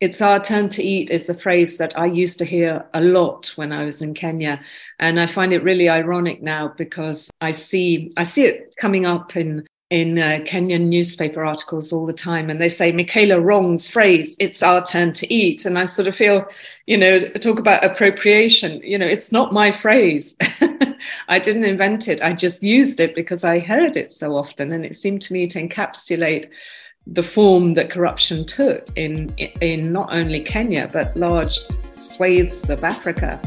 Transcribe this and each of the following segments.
it's our turn to eat is a phrase that I used to hear a lot when I was in Kenya. And I find it really ironic now because I see I see it coming up in in uh, Kenyan newspaper articles all the time, and they say Michela Wrong's phrase, "It's our turn to eat," and I sort of feel, you know, talk about appropriation. You know, it's not my phrase. I didn't invent it. I just used it because I heard it so often, and it seemed to me to encapsulate the form that corruption took in in not only Kenya but large swathes of Africa.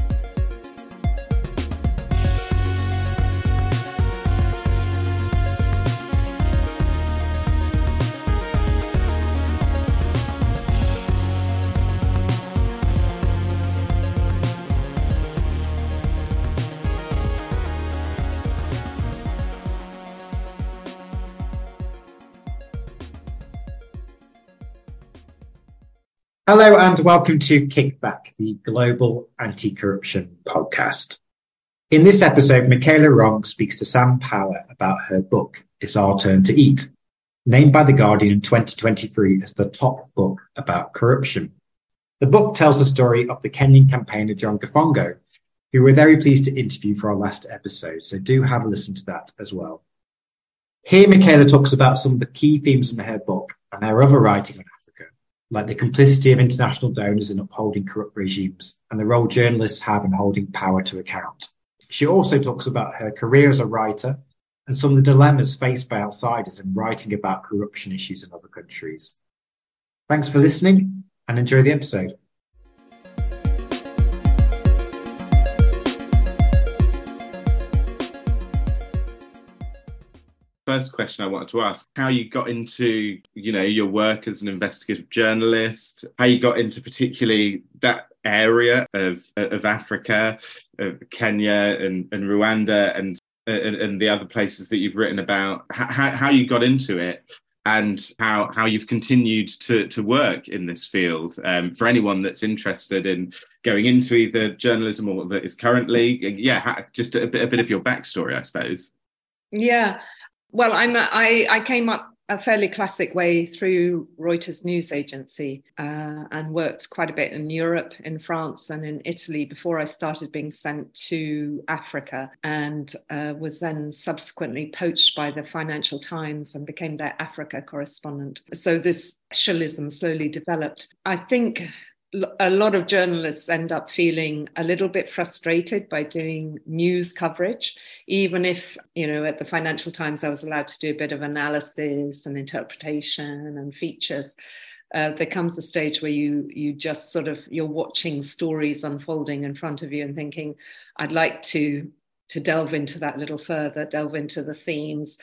Hello and welcome to Kickback, the global anti-corruption podcast. In this episode, Michela Wrong speaks to Sam Power about her book, It's Our Turn to Eat, named by The Guardian in 2023 as the top book about corruption. The book tells the story of the Kenyan campaigner John Githongo, who we're very pleased to interview for our last episode, so do have a listen to that as well. Here, Michela talks about some of the key themes in her book and her other writing on like the complicity of international donors in upholding corrupt regimes and the role journalists have in holding power to account. She also talks about her career as a writer and some of the dilemmas faced by outsiders in writing about corruption issues in other countries. Thanks for listening and enjoy the episode. First question I wanted to ask how you got into, you know, your work as an investigative journalist, how you got into particularly that area of of Africa, of Kenya and, and Rwanda and, and, and the other places that you've written about, how, how you got into it and how how you've continued to to work in this field. Um, for anyone that's interested in going into either journalism or that is currently, yeah, just a bit a bit of your backstory, I suppose. Yeah, well, I'm a, I, I came up a fairly classic way through Reuters news agency uh, and worked quite a bit in Europe, in France, and in Italy before I started being sent to Africa and uh, was then subsequently poached by the Financial Times and became their Africa correspondent. So this specialism slowly developed. I think a lot of journalists end up feeling a little bit frustrated by doing news coverage even if you know at the financial times i was allowed to do a bit of analysis and interpretation and features. Uh, there comes a stage where you you just sort of you're watching stories unfolding in front of you and thinking i'd like to to delve into that a little further delve into the themes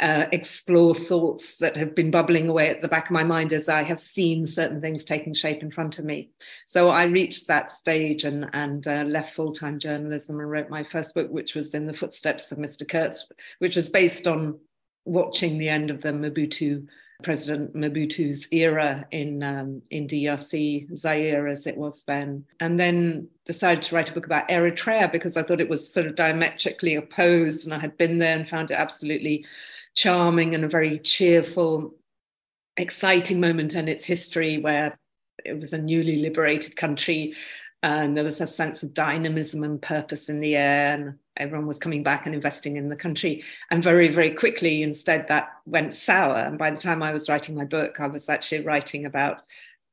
uh, explore thoughts that have been bubbling away at the back of my mind as I have seen certain things taking shape in front of me. So I reached that stage and, and uh, left full time journalism and wrote my first book, which was In the Footsteps of Mr. Kurtz, which was based on watching the end of the Mobutu. President Mobutu's era in um, in DRC, Zaire as it was then, and then decided to write a book about Eritrea because I thought it was sort of diametrically opposed, and I had been there and found it absolutely charming and a very cheerful, exciting moment in its history where it was a newly liberated country and there was a sense of dynamism and purpose in the air and everyone was coming back and investing in the country. And very very quickly instead that went sour. And by the time i was writing my book i was actually writing about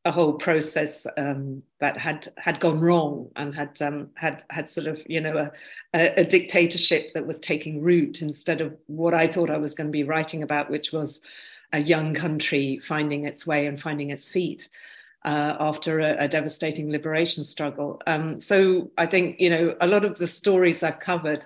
a whole process um, that had had gone wrong and had um, had had sort of you know a, a, dictatorship that was taking root instead of what I thought I was going to be writing about, which was a young country finding its way and finding its feet. Uh, after a, a, devastating liberation struggle. Um, so I think, you know, a lot of the stories I've covered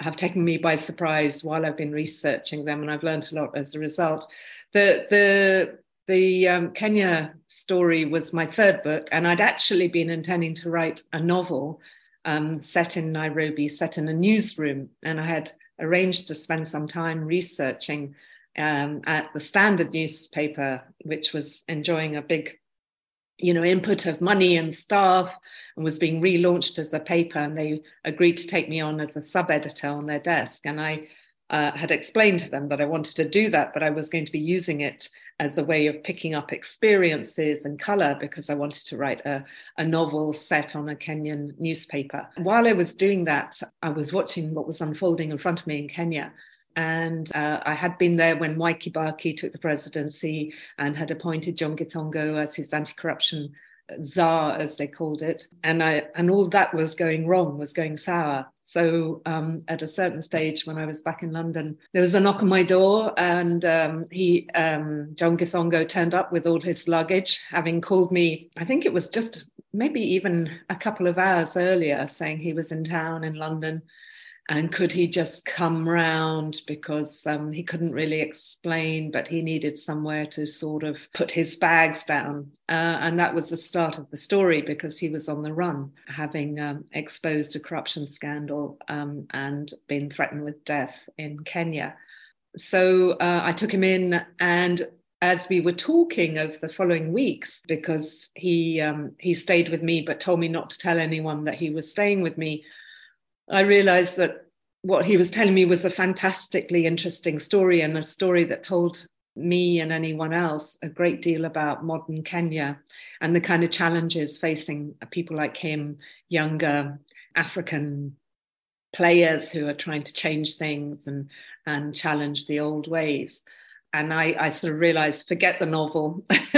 have taken me by surprise while I've been researching them, and I've learned a lot as a result. The, the the um, Kenya story was my third book, and I'd actually been intending to write a novel um, set in Nairobi, set in a newsroom, and I had arranged to spend some time researching um, at the Standard newspaper, which was enjoying a big, you know, input of money and staff, and was being relaunched as a paper. And they agreed to take me on as a sub editor on their desk, and I uh, had explained to them that I wanted to do that, but I was going to be using it as a way of picking up experiences and color because I wanted to write a, a novel set on a Kenyan newspaper. While I was doing that, I was watching what was unfolding in front of me in Kenya. And uh, I had been there when Mwai Kibaki took the presidency and had appointed John Githongo as his anti corruption czar, as they called it. And, I, and all that was going wrong, was going sour. So um, at a certain stage, when I was back in London, there was a knock on my door, and um, he, um, John Githongo, turned up with all his luggage, having called me. I think it was just maybe even a couple of hours earlier, saying he was in town in London and could he just come round because um, he couldn't really explain, but he needed somewhere to sort of put his bags down. Uh, and that was the start of the story because he was on the run, having um, exposed a corruption scandal um, and been threatened with death in Kenya. So uh, I took him in and as we were talking over the following weeks, because he um, he stayed with me but told me not to tell anyone that he was staying with me, I realized that what he was telling me was a fantastically interesting story and a story that told me and anyone else a great deal about modern Kenya and the kind of challenges facing people like him, younger African players who are trying to change things and, and challenge the old ways. And I, I sort of realized, forget the novel,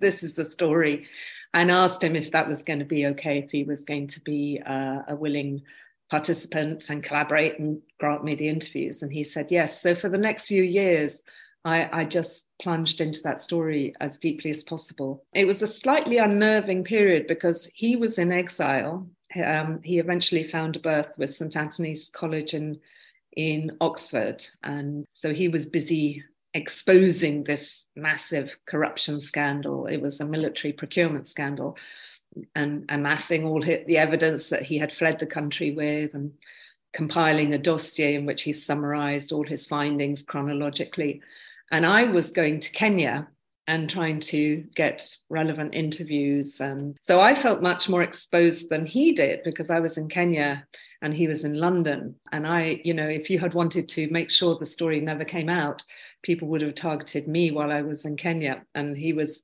this is the story. And asked him if that was going to be okay, if he was going to be uh, a willing participants and collaborate and grant me the interviews? And he said, yes. So for the next few years, I, I, just plunged into that story as deeply as possible. It was a slightly unnerving period because he was in exile. Um, he eventually found a berth with St. Anthony's College in, in Oxford. And so he was busy exposing this massive corruption scandal. It was a military procurement scandal and amassing all the evidence that he had fled the country with and compiling a dossier in which he summarized all his findings chronologically. And I was going to Kenya and trying to get relevant interviews. And so I felt much more exposed than he did because I was in Kenya and he was in London. And I, you know, if you had wanted to make sure the story never came out, people would have targeted me while I was in Kenya. And he was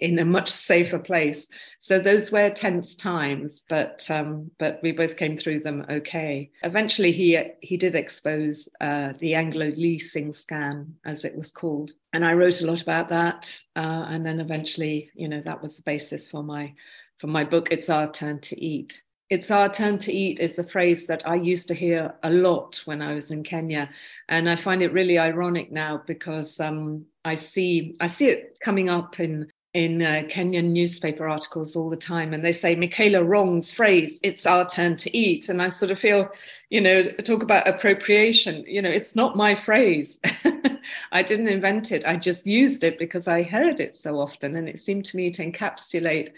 in a much safer place. So those were tense times, but um, but we both came through them okay. Eventually, he he did expose uh, the Anglo leasing scam, as it was called, and I wrote a lot about that. Uh, and then eventually, you know, that was the basis for my for my book. It's our turn to eat. It's our turn to eat is a phrase that I used to hear a lot when I was in Kenya, and I find it really ironic now because um, I see I see it coming up in in uh, Kenyan newspaper articles all the time, and they say Michela Wrong's phrase, "It's our turn to eat," and I sort of feel, you know, talk about appropriation. You know, it's not my phrase. I didn't invent it. I just used it because I heard it so often, and it seemed to me to encapsulate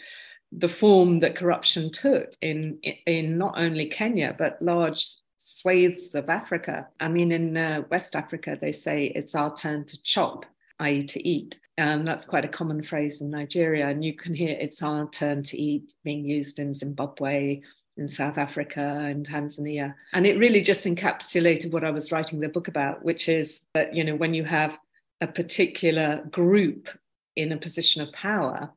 the form that corruption took in in not only Kenya but large swathes of Africa. I mean, in uh, West Africa, they say it's our turn to chop, i.e., to eat. Um, that's quite a common phrase in Nigeria, and you can hear it's our turn to eat being used in Zimbabwe, in South Africa, and Tanzania. And it really just encapsulated what I was writing the book about, which is that, you know, when you have a particular group in a position of power,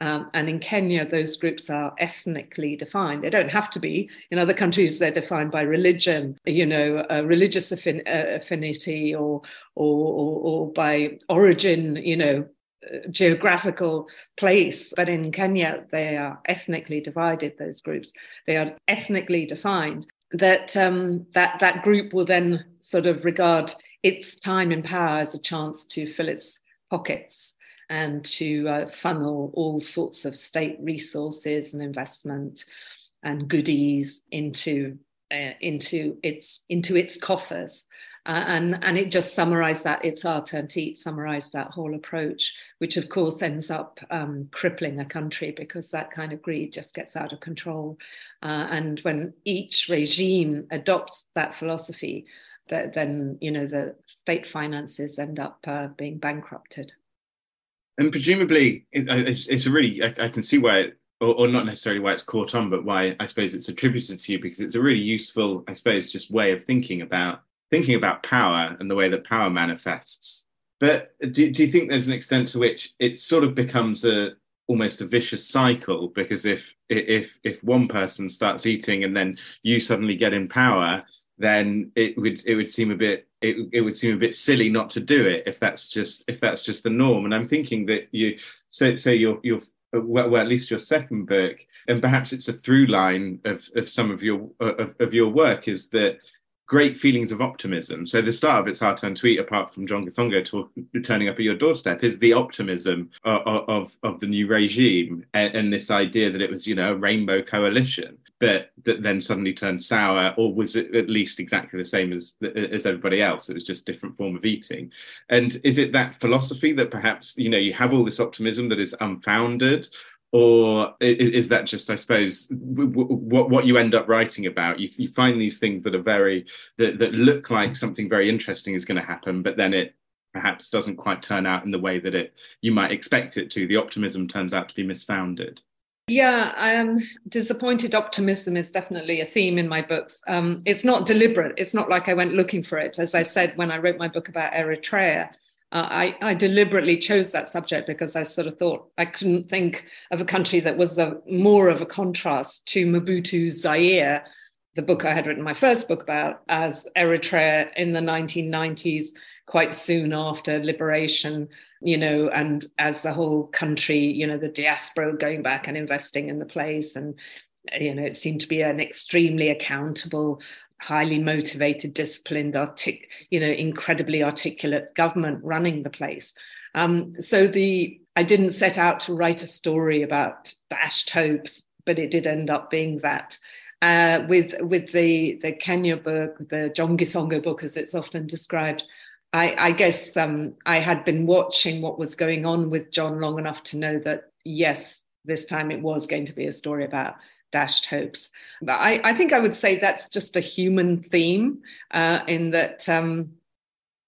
um, and in Kenya, those groups are ethnically defined. They don't have to be. In other countries, they're defined by religion, you know, religious affin- uh, affinity or, or, or, or by origin, you know, uh, geographical place. But in Kenya, they are ethnically divided, those groups. They are ethnically defined. That, um, that, that group will then sort of regard its time in power as a chance to fill its pockets and to uh, funnel all sorts of state resources and investment and goodies into uh, into its into its coffers. Uh, and and it just summarized that it's our turn to eat summarized that whole approach which of course ends up um, crippling a country because that kind of greed just gets out of control uh, and when each regime adopts that philosophy that, then you know the state finances end up uh, being bankrupted and presumably, it's, it's a really, I, I, can see why, it, or, or, not necessarily why it's caught on, but why I suppose it's attributed to you because it's a really useful, I suppose, just way of thinking about thinking about power and the way that power manifests. But do, do you think there's an extent to which it sort of becomes a almost a vicious cycle? Because if if if one person starts eating and then you suddenly get in power, then it would it would seem a bit it, it would seem a bit silly not to do it if that's just if that's just the norm. And I'm thinking that you say say your your well, well at least your second book and perhaps it's a through line of, of some of your of, of your work is that great feelings of optimism. So the start of It's Our Turn to Eat, apart from John Githongo talk, turning up at your doorstep, is the optimism of, of, of the new regime and, and, this idea that it was, you know, a rainbow coalition, but that then suddenly turned sour, or was it at least exactly the same as as everybody else? It was just different form of eating. And is it that philosophy that perhaps, you know, you have all this optimism that is unfounded, or is that just i suppose what what you end up writing about you, you find these things that are very that, that look like something very interesting is going to happen but then it perhaps doesn't quite turn out in the way that it you might expect it to the optimism turns out to be misfounded yeah, um, disappointed optimism is definitely a theme in my books. Um, it's not deliberate. It's not like I went looking for it. As I said when I wrote my book about Eritrea, uh, I, I, deliberately chose that subject because I sort of thought I couldn't think of a country that was a, more of a contrast to Mobutu's Zaire, the book I had written my first book about, as Eritrea in the 1990s, quite soon after liberation, you know, and as the whole country, you know, the diaspora going back and investing in the place. And, you know, it seemed to be an extremely accountable highly motivated, disciplined, artic- you know, incredibly articulate government running the place. Um, so the I didn't set out to write a story about dashed hopes, but it did end up being that. Uh, with with the the Kenya book, the John Githongo book, as it's often described, I, I guess um, I had been watching what was going on with John long enough to know that yes, this time it was going to be a story about dashed hopes. But I, I think I would say that's just a human theme uh, in that. Um,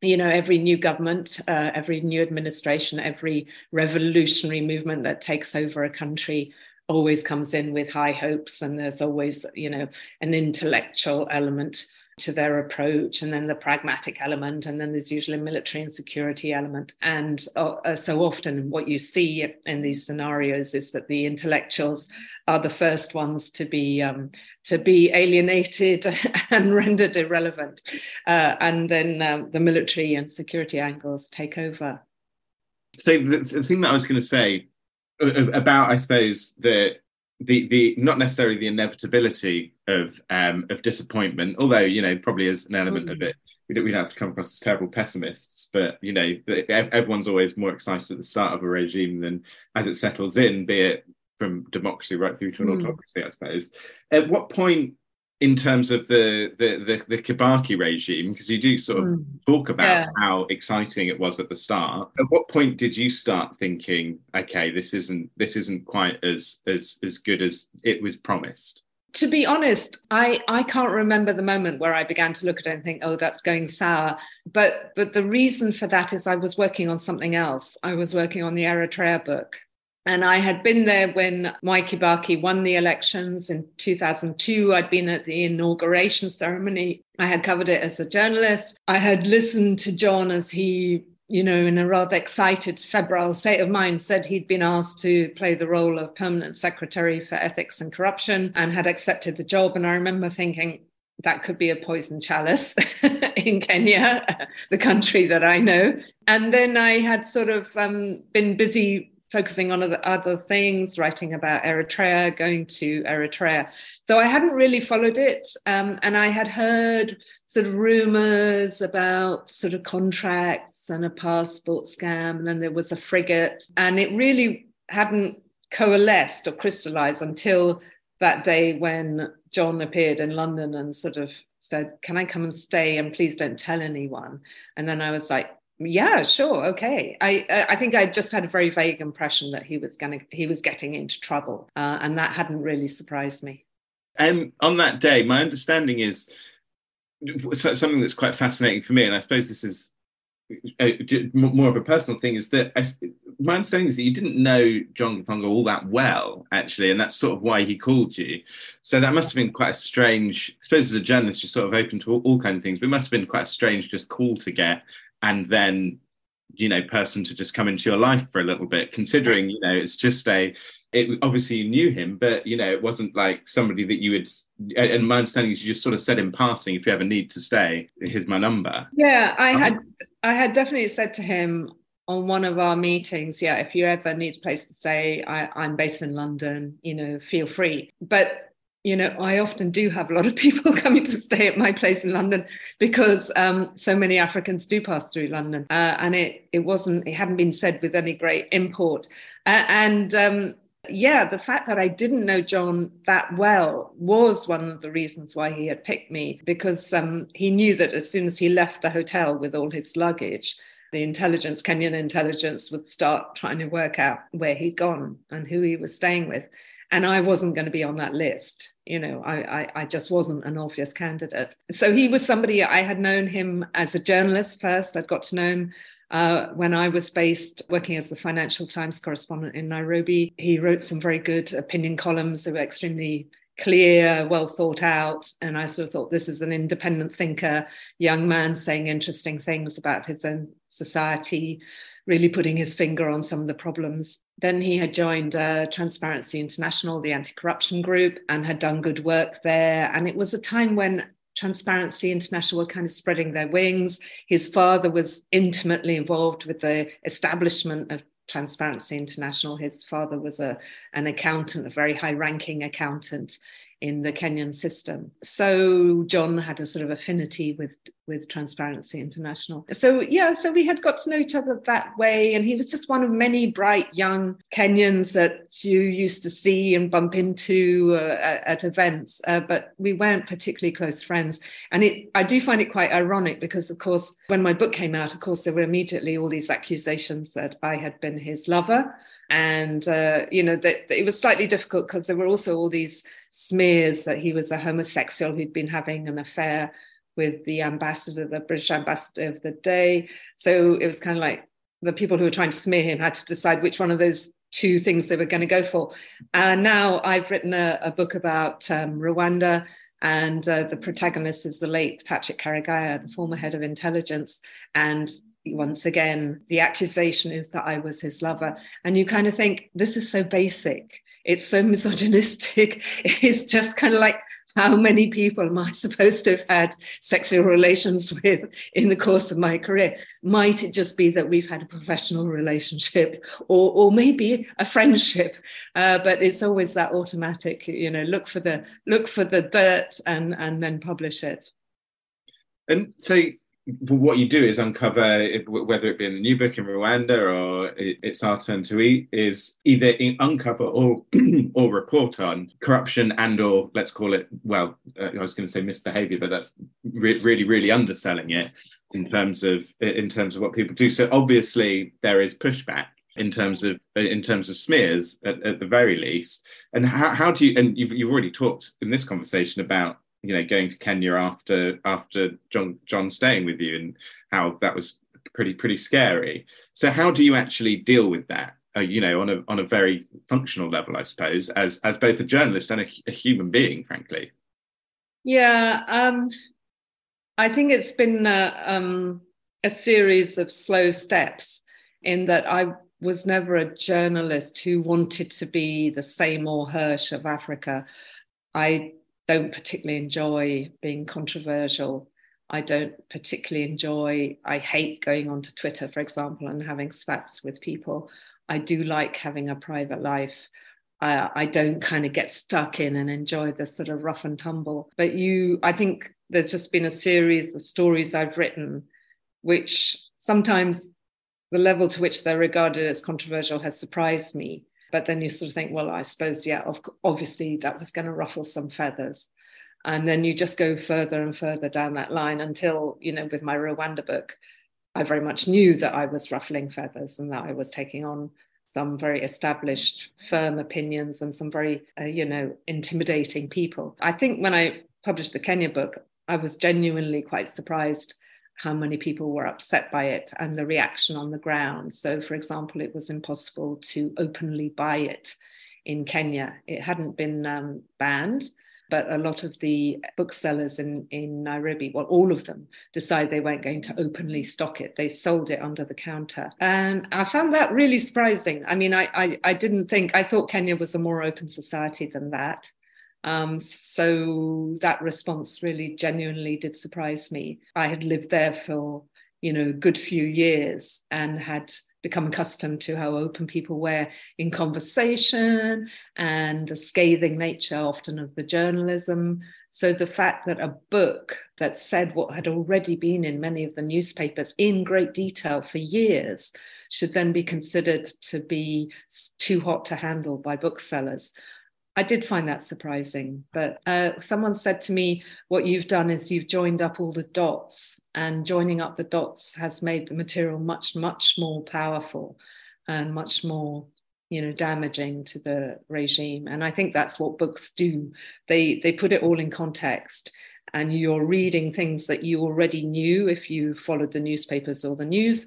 you know, every new government, uh, every new administration, every revolutionary movement that takes over a country always comes in with high hopes, and there's always, you know, an intellectual element to their approach, and then the pragmatic element, and then there's usually a military and security element. And uh, uh, so often, what you see in these scenarios is that the intellectuals are the first ones to be um, to be alienated and rendered irrelevant, uh, and then um, the military and security angles take over. So the, the thing that I was going to say uh, about, I suppose, the the the not necessarily the inevitability of um, of disappointment, although you know probably is an element mm. of it. We don't, we don't have to come across as terrible pessimists, but you know everyone's always more excited at the start of a regime than as it settles in, be it from democracy right through to an mm. autocracy, I suppose. At what point in terms of the the the, the Kibaki regime, because you do sort of mm. talk about yeah. how exciting it was at the start. At what point did you start thinking, okay, this isn't this isn't quite as as as good as it was promised? To be honest, I, I can't remember the moment where I began to look at it and think, oh, that's going sour. But but the reason for that is I was working on something else. I was working on the Eritrea book. And I had been there when Mwai Kibaki won the elections in 2002. I'd been at the inauguration ceremony. I had covered it as a journalist. I had listened to John as he, you know, in a rather excited, febrile state of mind, said he'd been asked to play the role of permanent secretary for ethics and corruption and had accepted the job. And I remember thinking, that could be a poison chalice in Kenya, the country that I know. And then I had sort of um, been busy focusing on other, other things, writing about Eritrea, going to Eritrea. So I hadn't really followed it. Um, and I had heard sort of rumors about sort of contracts and a passport scam. And then there was a frigate. And it really hadn't coalesced or crystallized until that day when John appeared in London and sort of said, Can I come and stay? And please don't tell anyone. And then I was like, yeah sure okay i i think i just had a very vague impression that he was going to he was getting into trouble uh, and that hadn't really surprised me and on that day my understanding is something that's quite fascinating for me and i suppose this is a, more of a personal thing is that I, my understanding is that you didn't know John Githongo all that well, actually, and that's sort of why he called you. So that must have been quite a strange. I suppose as a journalist, you're sort of open to all, all kinds of things, but it must have been quite a strange just call to get, and then you know person to just come into your life for a little bit considering you know it's just a it obviously you knew him but you know it wasn't like somebody that you would and my understanding is you just sort of said in passing if you ever need to stay here's my number yeah i had i had definitely said to him on one of our meetings, yeah, if you ever need a place to stay, I, I'm based in London, you know, feel free. But you know, I often do have a lot of people coming to stay at my place in London because um, so many Africans do pass through London, uh, and it it wasn't it hadn't been said with any great import, uh, and um, yeah, the fact that I didn't know John that well was one of the reasons why he had picked me because um, he knew that as soon as he left the hotel with all his luggage, the intelligence, Kenyan intelligence, would start trying to work out where he'd gone and who he was staying with. And I wasn't going to be on that list. You know, I, I, I just wasn't an obvious candidate. So he was somebody I had known him as a journalist first. I'd got to know him uh, when I was based working as the Financial Times correspondent in Nairobi. He wrote some very good opinion columns that were extremely clear, well thought out. And I sort of thought this is an independent thinker, young man saying interesting things about his own society, really putting his finger on some of the problems. Then he had joined uh, Transparency International, the anti corruption group, and had done good work there. And it was a time when Transparency International were kind of spreading their wings. His father was intimately involved with the establishment of Transparency International. His father was a, an accountant, a very high ranking accountant in the Kenyan system. So John had a sort of affinity with with Transparency International. So yeah, so we had got to know each other that way, and he was just one of many bright young Kenyans that you used to see and bump into uh, at, at, events. Uh, but we weren't particularly close friends, and it I do find it quite ironic because of course when my book came out, of course there were immediately all these accusations that I had been his lover and uh, you know that it was slightly difficult because there were also all these smears that he was a homosexual who'd been having an affair with the ambassador, the British ambassador of the day. So it was kind of like the people who were trying to smear him had to decide which one of those two things they were going to go for. And now I've written a, a book about um, Rwanda, and uh, the protagonist is the late Patrick Karegeya, the former head of intelligence. And once again, the accusation is that I was his lover. And you kind of think, this is so basic. It's so misogynistic. It's just kind of like, how many people am I supposed to have had sexual relations with in the course of my career? Might it just be that we've had a professional relationship or, or maybe a friendship? Uh, but it's always that automatic, you know, look for the look for the dirt and, and then publish it. And so what you do is uncover whether it be in the new book in Rwanda or it's our turn to eat is either uncover or or report on corruption and or let's call it well uh, I was going to say misbehavior but that's re- really really underselling it in terms of in terms of what people do. So obviously there is pushback in terms of in terms of smears at, at the very least. And how, how do you and you've, you've already talked in this conversation about you know going to Kenya after after John John staying with you and how that was pretty pretty scary. So how do you actually deal with that? Uh, you know, on a on a very functional level, I suppose, as as both a journalist and a, a human being, frankly. Yeah, um, I think it's been a, um, a series of slow steps in that I was never a journalist who wanted to be the Seymour Hersh of Africa. I don't particularly enjoy being controversial. I don't particularly enjoy, I hate going onto Twitter, for example, and having spats with people. I do like having a private life. I don't kind of get stuck in and enjoy the sort of rough and tumble. But you, I think there's just been a series of stories I've written, which sometimes the level to which they're regarded as controversial has surprised me. But then you sort of think, well, I suppose, yeah, obviously that was going to ruffle some feathers. And then you just go further and further down that line until, you know, with my Rwanda book, I very much knew that I was ruffling feathers and that I was taking on some very established, firm opinions and some very, uh, you know, intimidating people. I think when I published the Kenya book, I was genuinely quite surprised how many people were upset by it and the reaction on the ground. So, for example, it was impossible to openly buy it in Kenya. It hadn't been um, banned, but a lot of the booksellers in, in Nairobi, well, all of them, decided they weren't going to openly stock it. They sold it under the counter. And I found that really surprising. I mean, I, I, I didn't think, I thought Kenya was a more open society than that. Um, so that response really genuinely did surprise me. I had lived there for, you know, a good few years and had become accustomed to how open people were in conversation and the scathing nature often of the journalism. So the fact that a book that said what had already been in many of the newspapers in great detail for years should then be considered to be too hot to handle by booksellers I did find that surprising. But uh, someone said to me, What you've done is you've joined up all the dots, and joining up the dots has made the material much, much more powerful and much more you know damaging to the regime and i think that's what books do they they put it all in context and you're reading things that you already knew if you followed the newspapers or the news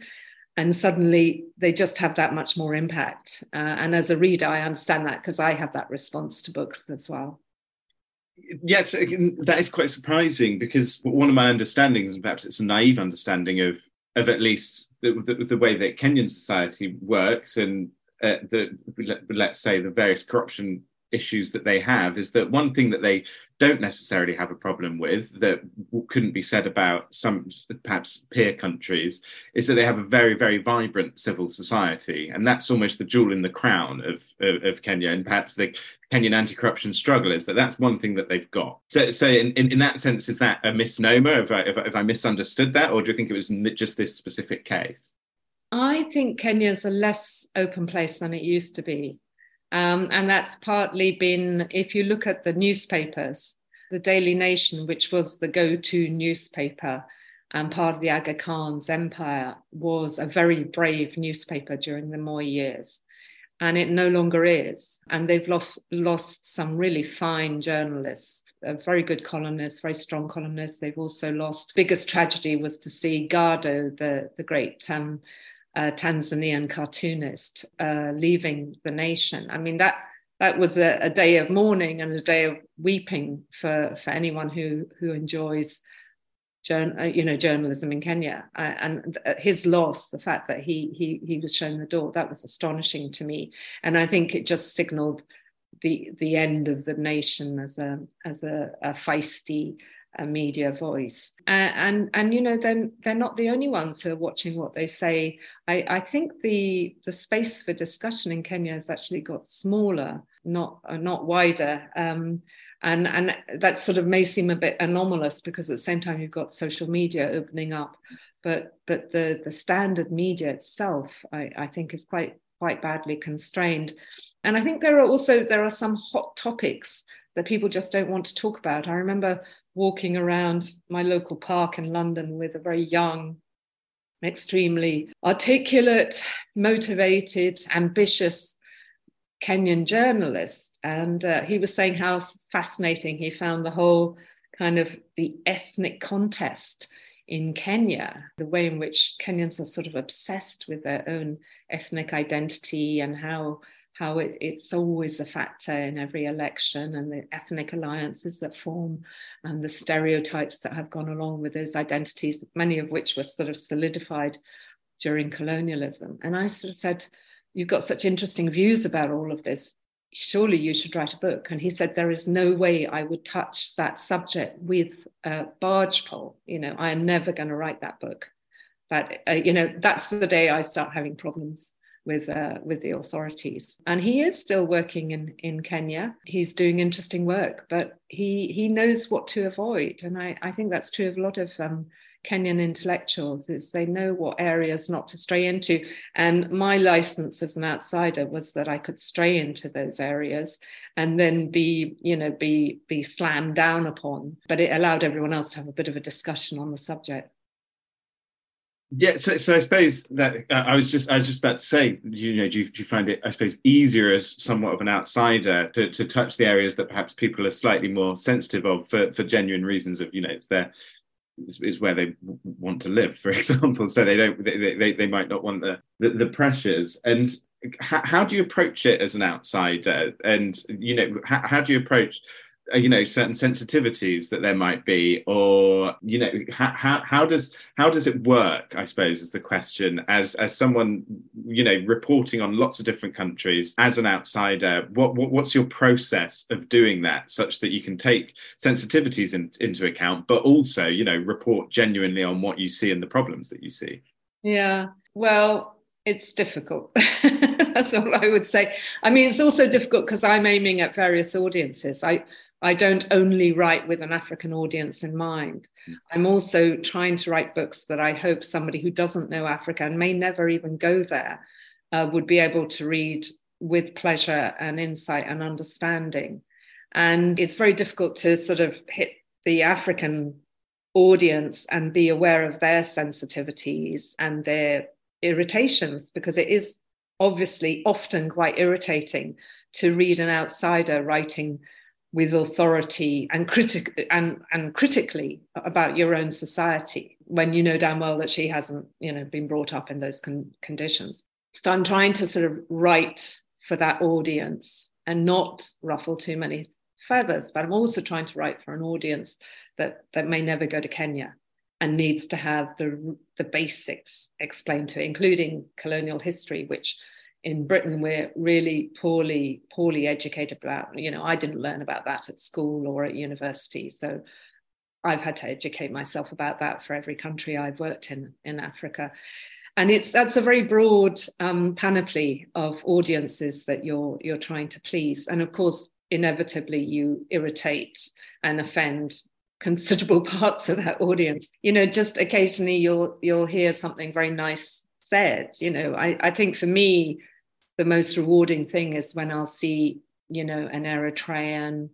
and suddenly they just have that much more impact. Uh, and as a reader, I understand that because I have that response to books as well. Yes, that is quite surprising because one of my understandings, and perhaps it's a naive understanding of of at least the, the, the way that Kenyan society works and uh, the let's say the various corruption issues that they have is that one thing that they don't necessarily have a problem with that couldn't be said about some perhaps peer countries is that they have a very very vibrant civil society. And that's almost the jewel in the crown of, of, of kenya and perhaps the kenyan anti-corruption struggle is that that's one thing that they've got. So, so in, in, in that sense is that a misnomer? If I, if, if I misunderstood that? Or do you think it was just this specific case? I think Kenya is a less open place than it used to be. Um, and that's partly been, if you look at the newspapers, the Daily Nation, which was the go to newspaper and part of the Aga Khan's empire, was a very brave newspaper during the Moi years. And it no longer is. And they've lost, lost some really fine journalists, very good columnists, very strong columnists. They've also lost, biggest tragedy was to see Gado, the, the great um, uh, Tanzanian cartoonist uh, leaving the nation. I mean that that was a, a, day of mourning and a day of weeping for for anyone who who enjoys. Uh, you know, journalism in Kenya, uh, and his loss, the fact that he he he was shown the door, that was astonishing to me, and I think it just signalled the the end of the nation as a as a, a feisty a media voice. And, and and, you know then they're not the only ones who are watching what they say. I, I think the the space for discussion in Kenya has actually got smaller not uh, not wider. Um, and and that sort of may seem a bit anomalous because at the same time you've got social media opening up but but the the standard media itself I, I think is quite quite badly constrained and I think there are also there are some hot topics that people just don't want to talk about. I remember walking around my local park in London with a very young, extremely articulate, motivated, ambitious Kenyan journalist. And uh, he was saying how fascinating he found the whole kind of the ethnic contest in Kenya, the way in which Kenyans are sort of obsessed with their own ethnic identity and how how it, it's always a factor in every election and the ethnic alliances that form and the stereotypes that have gone along with those identities, many of which were sort of solidified during colonialism. And I sort of said, You've got such interesting views about all of this. Surely you should write a book. And he said, There is no way I would touch that subject with a barge pole. You know, I am never going to write that book. But, uh, you know, that's the day I start having problems with uh, with the authorities. And he is still working in in Kenya. He's doing interesting work, but he he knows what to avoid. And I, I think that's true of a lot of um, Kenyan intellectuals is they know what areas not to stray into. And my license as an outsider was that I could stray into those areas and then be, you know, be be slammed down upon. But it allowed everyone else to have a bit of a discussion on the subject. Yeah, so, so I suppose that uh, I was just I was just about to say, you know, do you, do you find it, I suppose, easier as somewhat of an outsider to, to touch the areas that perhaps people are slightly more sensitive of for, for genuine reasons of, you know, it's their is, is where they want to live, for example. So they don't they, they, they might not want the, the, the pressures. And how, do you approach it as an outsider? And you know, how, do you approach Uh, you know certain sensitivities that there might be or you know how, how, how does how does it work i suppose is the question. As as someone you know reporting on lots of different countries as an outsider what, what what's your process of doing that such that you can take sensitivities in, into account but also you know report genuinely on what you see and the problems that you see? Yeah. Well it's difficult that's all i would say i mean it's also difficult because i'm aiming at various audiences i I don't only write with an African audience in mind. Hmm. I'm also trying to write books that I hope somebody who doesn't know Africa and may never even go there uh, would be able to read with pleasure and insight and understanding. And it's very difficult to sort of hit the African audience and be aware of their sensitivities and their irritations because it is obviously often quite irritating to read an outsider writing with authority and critic and and critically about your own society when you know damn well that she hasn't you know been brought up in those con- conditions. So i'm trying to sort of write for that audience and not ruffle too many feathers but i'm also trying to write for an audience that that may never go to kenya and needs to have the the basics explained to it including colonial history which in Britain we're really poorly poorly educated about. You know, I didn't learn about that at school or at university, so I've had to educate myself about that for every country I've worked in in Africa. And it's that's a very broad um, panoply of audiences that you're you're trying to please, and of course, inevitably you irritate and offend considerable parts of that audience. You know, just occasionally you'll you'll hear something very nice said. You know, I, I think for me, the most rewarding thing is when I'll see, you know, an Eritrean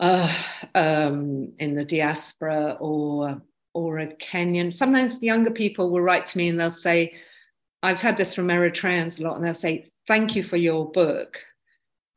uh, um, in the diaspora or or a Kenyan. Sometimes younger people will write to me and they'll say, I've had this from Eritreans a lot, and they'll say, Thank you for your book.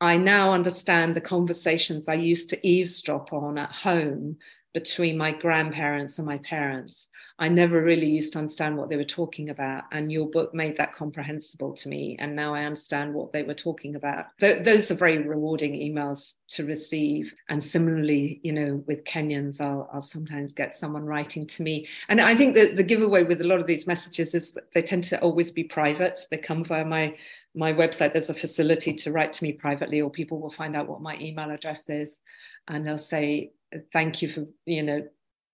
I now understand the conversations I used to eavesdrop on at home between my grandparents and my parents. I never really used to understand what they were talking about. And your book made that comprehensible to me. And now I understand what they were talking about. Th- those are very rewarding emails to receive. And similarly, you know, with Kenyans, I'll, I'll sometimes get someone writing to me. And I think that the giveaway with a lot of these messages is that they tend to always be private. They come via my my website. There's a facility to write to me privately, or people will find out what my email address is. And they'll say, thank you for, you know,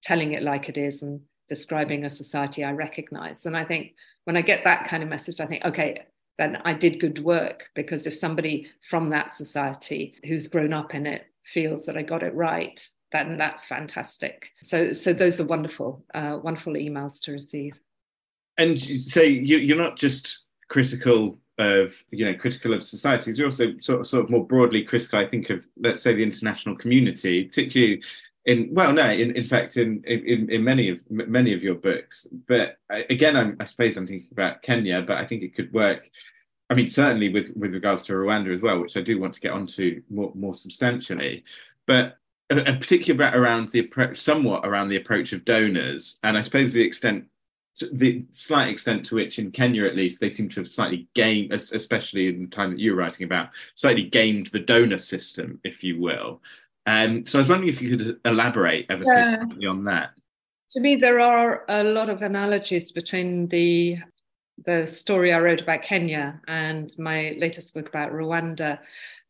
telling it like it is and describing a society I recognize. And I think when I get that kind of message, I think, okay, then I did good work because if somebody from that society who's grown up in it feels that I got it right, then that's fantastic. So, so those are wonderful, uh, wonderful emails to receive. And so you, you're not just critical of you know critical of societies you're also sort of, sort of more broadly critical i think of let's say the international community particularly in well no in, in fact in, in in many of many of your books. But again I'm, i suppose i'm thinking about kenya but i think it could work i mean certainly with with regards to rwanda as well which i do want to get onto more more substantially. But a, particular about around the approach somewhat around the approach of donors and i suppose the extent the slight extent to which in Kenya at least they seem to have slightly gamed, especially in the time that you were writing about, slightly gamed the donor system, if you will. And um, so I was wondering if you could elaborate ever yeah. so slightly on that. To me, there are a lot of analogies between the the story I wrote about Kenya and my latest book about Rwanda,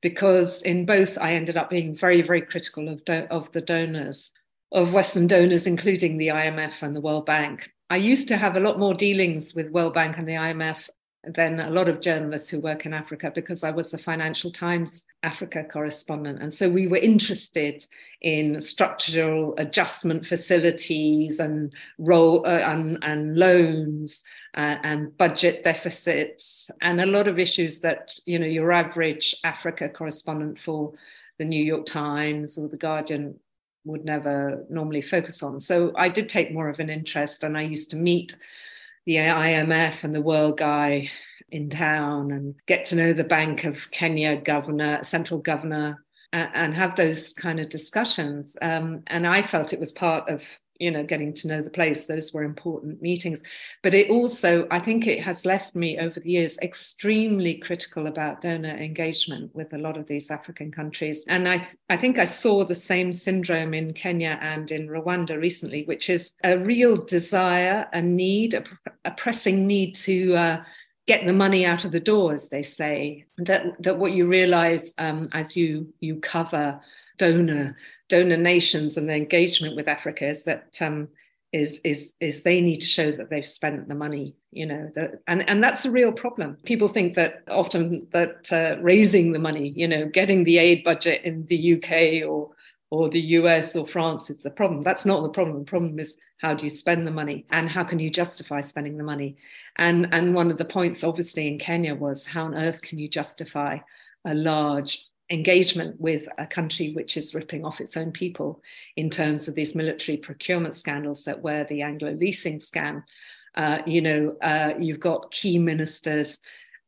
because in both I ended up being very, very critical of do- of the donors, of Western donors, including the IMF and the World Bank. I used to have a lot more dealings with World Bank and the IMF than a lot of journalists who work in Africa because I was the Financial Times Africa correspondent. And so we were interested in structural adjustment facilities and role uh, and, and, loans uh, and budget deficits and a lot of issues that you know your average Africa correspondent for the New York Times or the Guardian would never normally focus on. So I did take more of an interest and I used to meet the IMF and the World Guy in town and get to know the Bank of Kenya governor, central governor, and have those kind of discussions. Um, and I felt it was part of you know getting to know the place those were important meetings but it also i think it has left me over the years extremely critical about donor engagement with a lot of these african countries and i th- i think i saw the same syndrome in kenya and in rwanda recently which is a real desire a need a, a pressing need to uh, get the money out of the door, as they say. That that what you realise um, as you you cover donor donor nations and the engagement with Africa is that um, is is is they need to show that they've spent the money you know that and and that's a real problem. People think that often that uh, raising the money you know getting the aid budget in the UK or or the US or France it's a problem. That's not the problem. The problem is how do you spend the money and how can you justify spending the money? And and one of the points obviously in Kenya was how on earth can you justify a large engagement with a country which is ripping off its own people in terms of these military procurement scandals that were the Anglo leasing scam. Uh, you know, uh, you've got key ministers,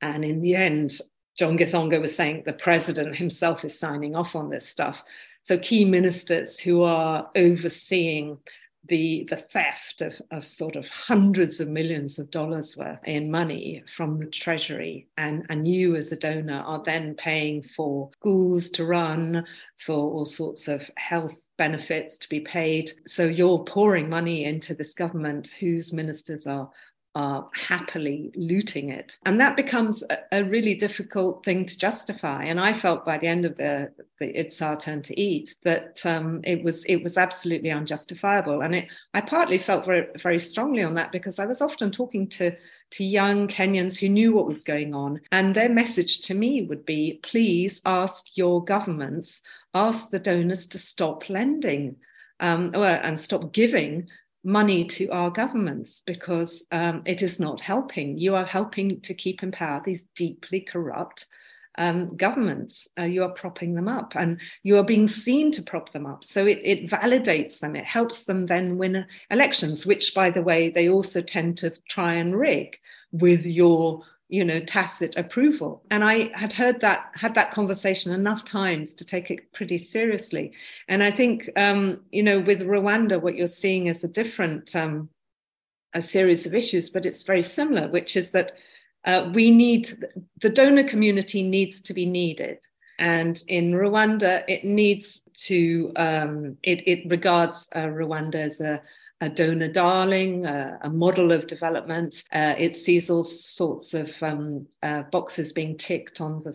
and in the end, John Githongo was saying the president himself is signing off on this stuff. So, key ministers who are overseeing the, the theft of, of sort of hundreds of millions of dollars worth in money from the treasury. And, and you as a donor are then paying for schools to run for all sorts of health benefits to be paid. So you're pouring money into this government whose ministers are are happily looting it. And that becomes a, a, really difficult thing to justify. And I felt by the end of the, the It's Our Turn to Eat that um, it was it was absolutely unjustifiable. And it, I partly felt very, very strongly on that because I was often talking to to young Kenyans who knew what was going on. And their message to me would be please ask your governments, ask the donors to stop lending um, and stop giving money to our governments because um, it is not helping. You are helping to keep in power these deeply corrupt um, governments. Uh, you are propping them up and you are being seen to prop them up. So it, it validates them. It helps them then win elections, which, by the way, they also tend to try and rig with your you know tacit approval. And i had heard that had that conversation enough times to take it pretty seriously. And i think um, you know with rwanda what you're seeing is a different um, a series of issues but it's very similar which is that uh, we need the donor community needs to be needed. And in Rwanda, it needs to, um, it, it regards uh, Rwanda as a, a donor darling, a, a model of development. Uh, it sees all sorts of um, uh, boxes being ticked on the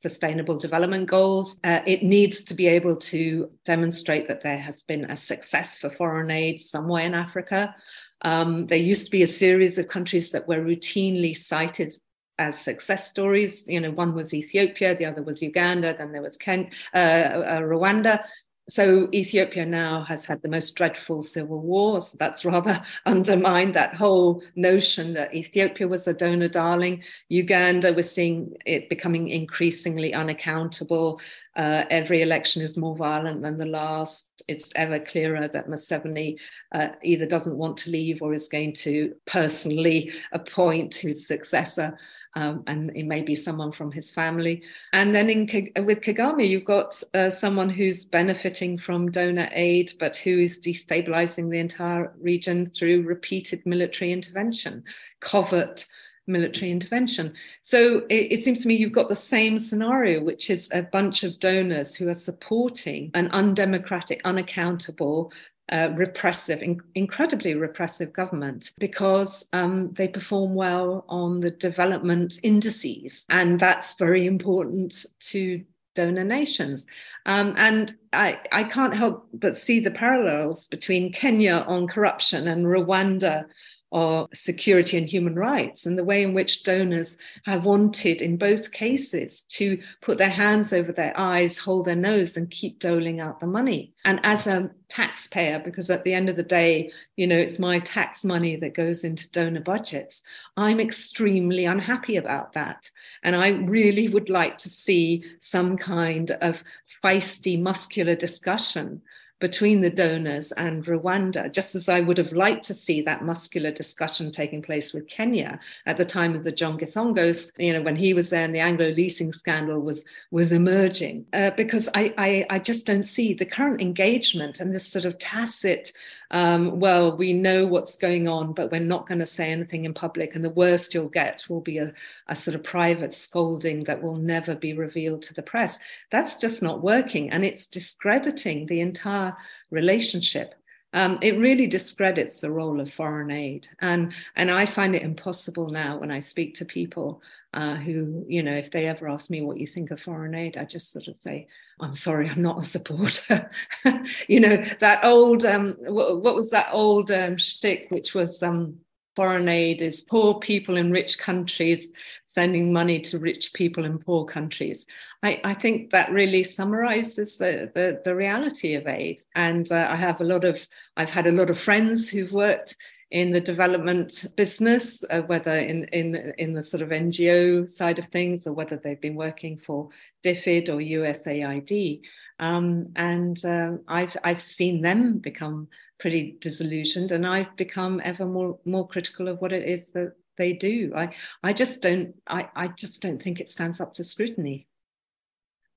sustainable development goals. Uh, it needs to be able to demonstrate that there has been a success for foreign aid somewhere in Africa. Um, there used to be a series of countries that were routinely cited as success stories. You know, one was Ethiopia, the other was Uganda, then there was Ken, uh, uh, Rwanda so Ethiopia now has had the most dreadful civil war. So that's rather undermined that whole notion that Ethiopia was a donor darling. Uganda, we're seeing it becoming increasingly unaccountable. Uh, every election is more violent than the last. It's ever clearer that Museveni uh, either doesn't want to leave or is going to personally appoint his successor um, and it may be someone from his family. And then in, with Kagame, you've got uh, someone who's benefiting from donor aid, but who is destabilizing the entire region through repeated military intervention, covert military intervention. So it, it, seems to me you've got the same scenario, which is a bunch of donors who are supporting an undemocratic, unaccountable, uh, repressive, in- incredibly repressive government because um, they perform well on the development indices. And that's very important to donor nations. Um, and I, I can't help but see the parallels between Kenya on corruption and Rwanda of security and human rights and the way in which donors have wanted in both cases to put their hands over their eyes hold their nose and keep doling out the money. And as a taxpayer because at the end of the day you know it's my tax money that goes into donor budgets i'm extremely unhappy about that. And i really would like to see some kind of feisty muscular discussion between the donors and Rwanda, just as I would have liked to see that muscular discussion taking place with Kenya at the time of the John Githongos, you know, when he was there and the Anglo leasing scandal was was emerging. Uh, because I, I, I just don't see the current engagement and this sort of tacit, um, well, we know what's going on, but we're not going to say anything in public. And the worst you'll get will be a, a sort of private scolding that will never be revealed to the press. That's just not working. And it's discrediting the entire relationship. Um, it really discredits the role of foreign aid. And, and I find it impossible now when I speak to people uh, who, you know, if they ever ask me what you think of foreign aid, I just sort of say, I'm sorry, I'm not a supporter. you know, that old, um, what, was that old um, shtick, which was, um, foreign aid is poor people in rich countries sending money to rich people in poor countries. I, I think that really summarizes the, the, the reality of aid. And uh, I have a lot of, I've had a lot of friends who've worked in the development business, uh, whether in, in, in the sort of NGO side of things or whether they've been working for DFID or USAID. Um, and uh, I've, I've seen them become pretty disillusioned and I've become ever more, more critical of what it is that they do. I, I just don't, I, I just don't think it stands up to scrutiny.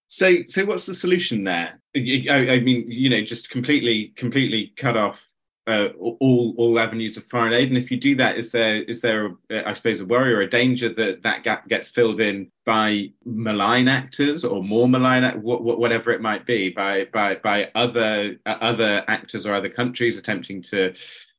So, so what's the solution there? I, I mean, you know, just completely, completely cut off uh, all all avenues of foreign aid. And if you do that, is there is there uh, I suppose a worry or a danger that that gap gets filled in by malign actors or more malign whatever it might be by by by other uh, other actors or other countries attempting to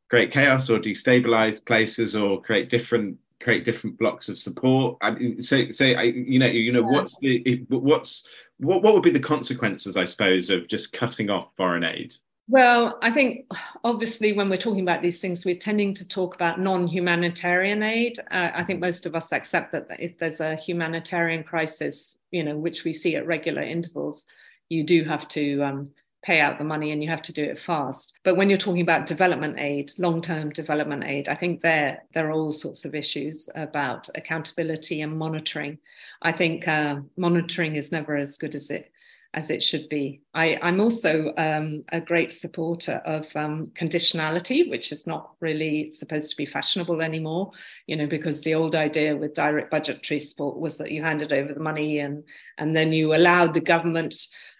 create chaos or destabilize places or create different create different blocks of support. I mean, so say I, you know you know yeah. what's the what's what what would be the consequences I suppose of just cutting off foreign aid? Well, I think obviously when we're talking about these things, we're tending to talk about non humanitarian aid. Uh, I think most of us accept that if there's a humanitarian crisis, you know, which we see at regular intervals, you do have to um, pay out the money and you have to do it fast. But when you're talking about development aid, long term development aid, I think there, there are all sorts of issues about accountability and monitoring. I think uh, monitoring is never as good as it as it should be. I, am also um, a great supporter of um, conditionality, which is not really supposed to be fashionable anymore, you know, because the old idea with direct budgetary support was that you handed over the money and, and then you allowed the government,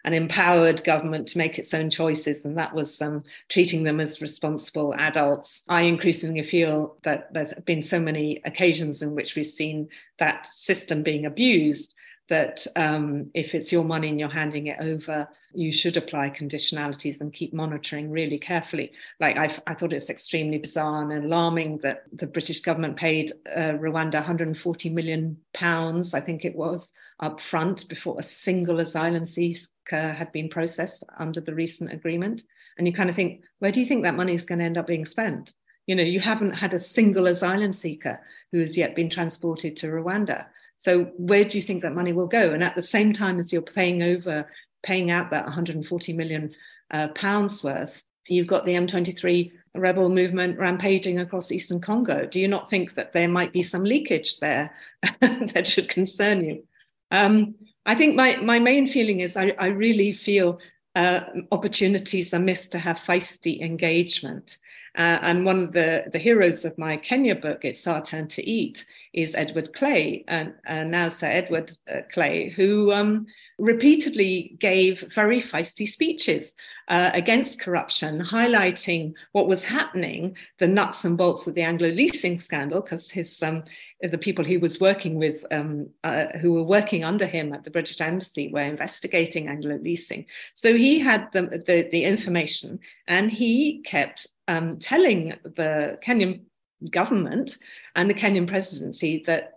an empowered government, to make its own choices. And that was um, treating them as responsible adults. I increasingly feel that there's been so many occasions in which we've seen that system being abused that um, if it's your money and you're handing it over, you should apply conditionalities and keep monitoring really carefully. Like i I thought it's extremely bizarre and alarming that the British government paid uh, Rwanda 140 million pounds, I think it was, up front before a single asylum seeker had been processed under the recent agreement. And you kind of think, where do you think that money is going to end up being spent? You know, you haven't had a single asylum seeker who has yet been transported to Rwanda. So where do you think that money will go? And at the same time as you're paying over, paying out that 140 million uh, pounds worth, you've got the M23 rebel movement rampaging across eastern Congo. Do you not think that there might be some leakage there that should concern you? Um, I think my, my main feeling is I, I really feel uh, opportunities are missed to have feisty engagement. Uh, and one of the, the heroes of my Kenya book, It's Our Turn to Eat, is Edward Clay, and uh, now Sir Edward uh, Clay, who um, repeatedly gave very feisty speeches uh, against corruption, highlighting what was happening, the nuts and bolts of the Anglo leasing scandal, because his um, the people he was working with, um, uh, who were working under him at the British Embassy, were investigating Anglo leasing. So he had the, the, the information, and he kept um, telling the Kenyan government and the Kenyan presidency that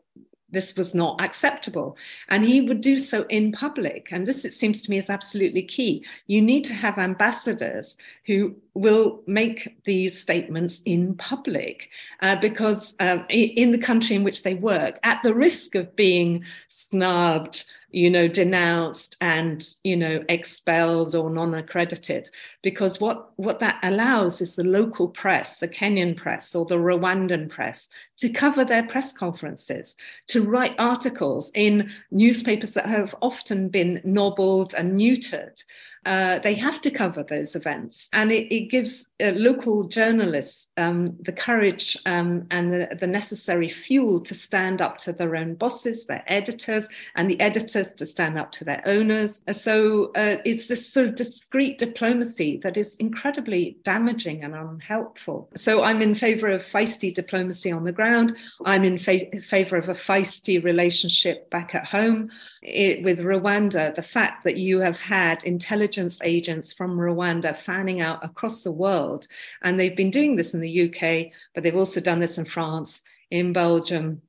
this was not acceptable. And he would do so in public. And this, it seems to me, is absolutely key. You need to have ambassadors who will make these statements in public uh, because um, in the country in which they work, at the risk of being snubbed, you know, denounced and, you know, expelled or non-accredited. Because what, what that allows is the local press, the Kenyan press or the Rwandan press, to cover their press conferences, to write articles in newspapers that have often been nobbled and neutered. Uh, they have to cover those events. And it, it gives uh, local journalists um, the courage um, and the, the, necessary fuel to stand up to their own bosses, their editors, and the editors to stand up to their owners. So uh, it's this sort of discreet diplomacy that is incredibly damaging and unhelpful. So I'm in favor of feisty diplomacy on the ground. I'm in fa- favor of a feisty relationship back at home. It, with Rwanda, the fact that you have had intelligence agents from Rwanda fanning out across the world. And they've been doing this in the UK, but they've also done this in France, in Belgium,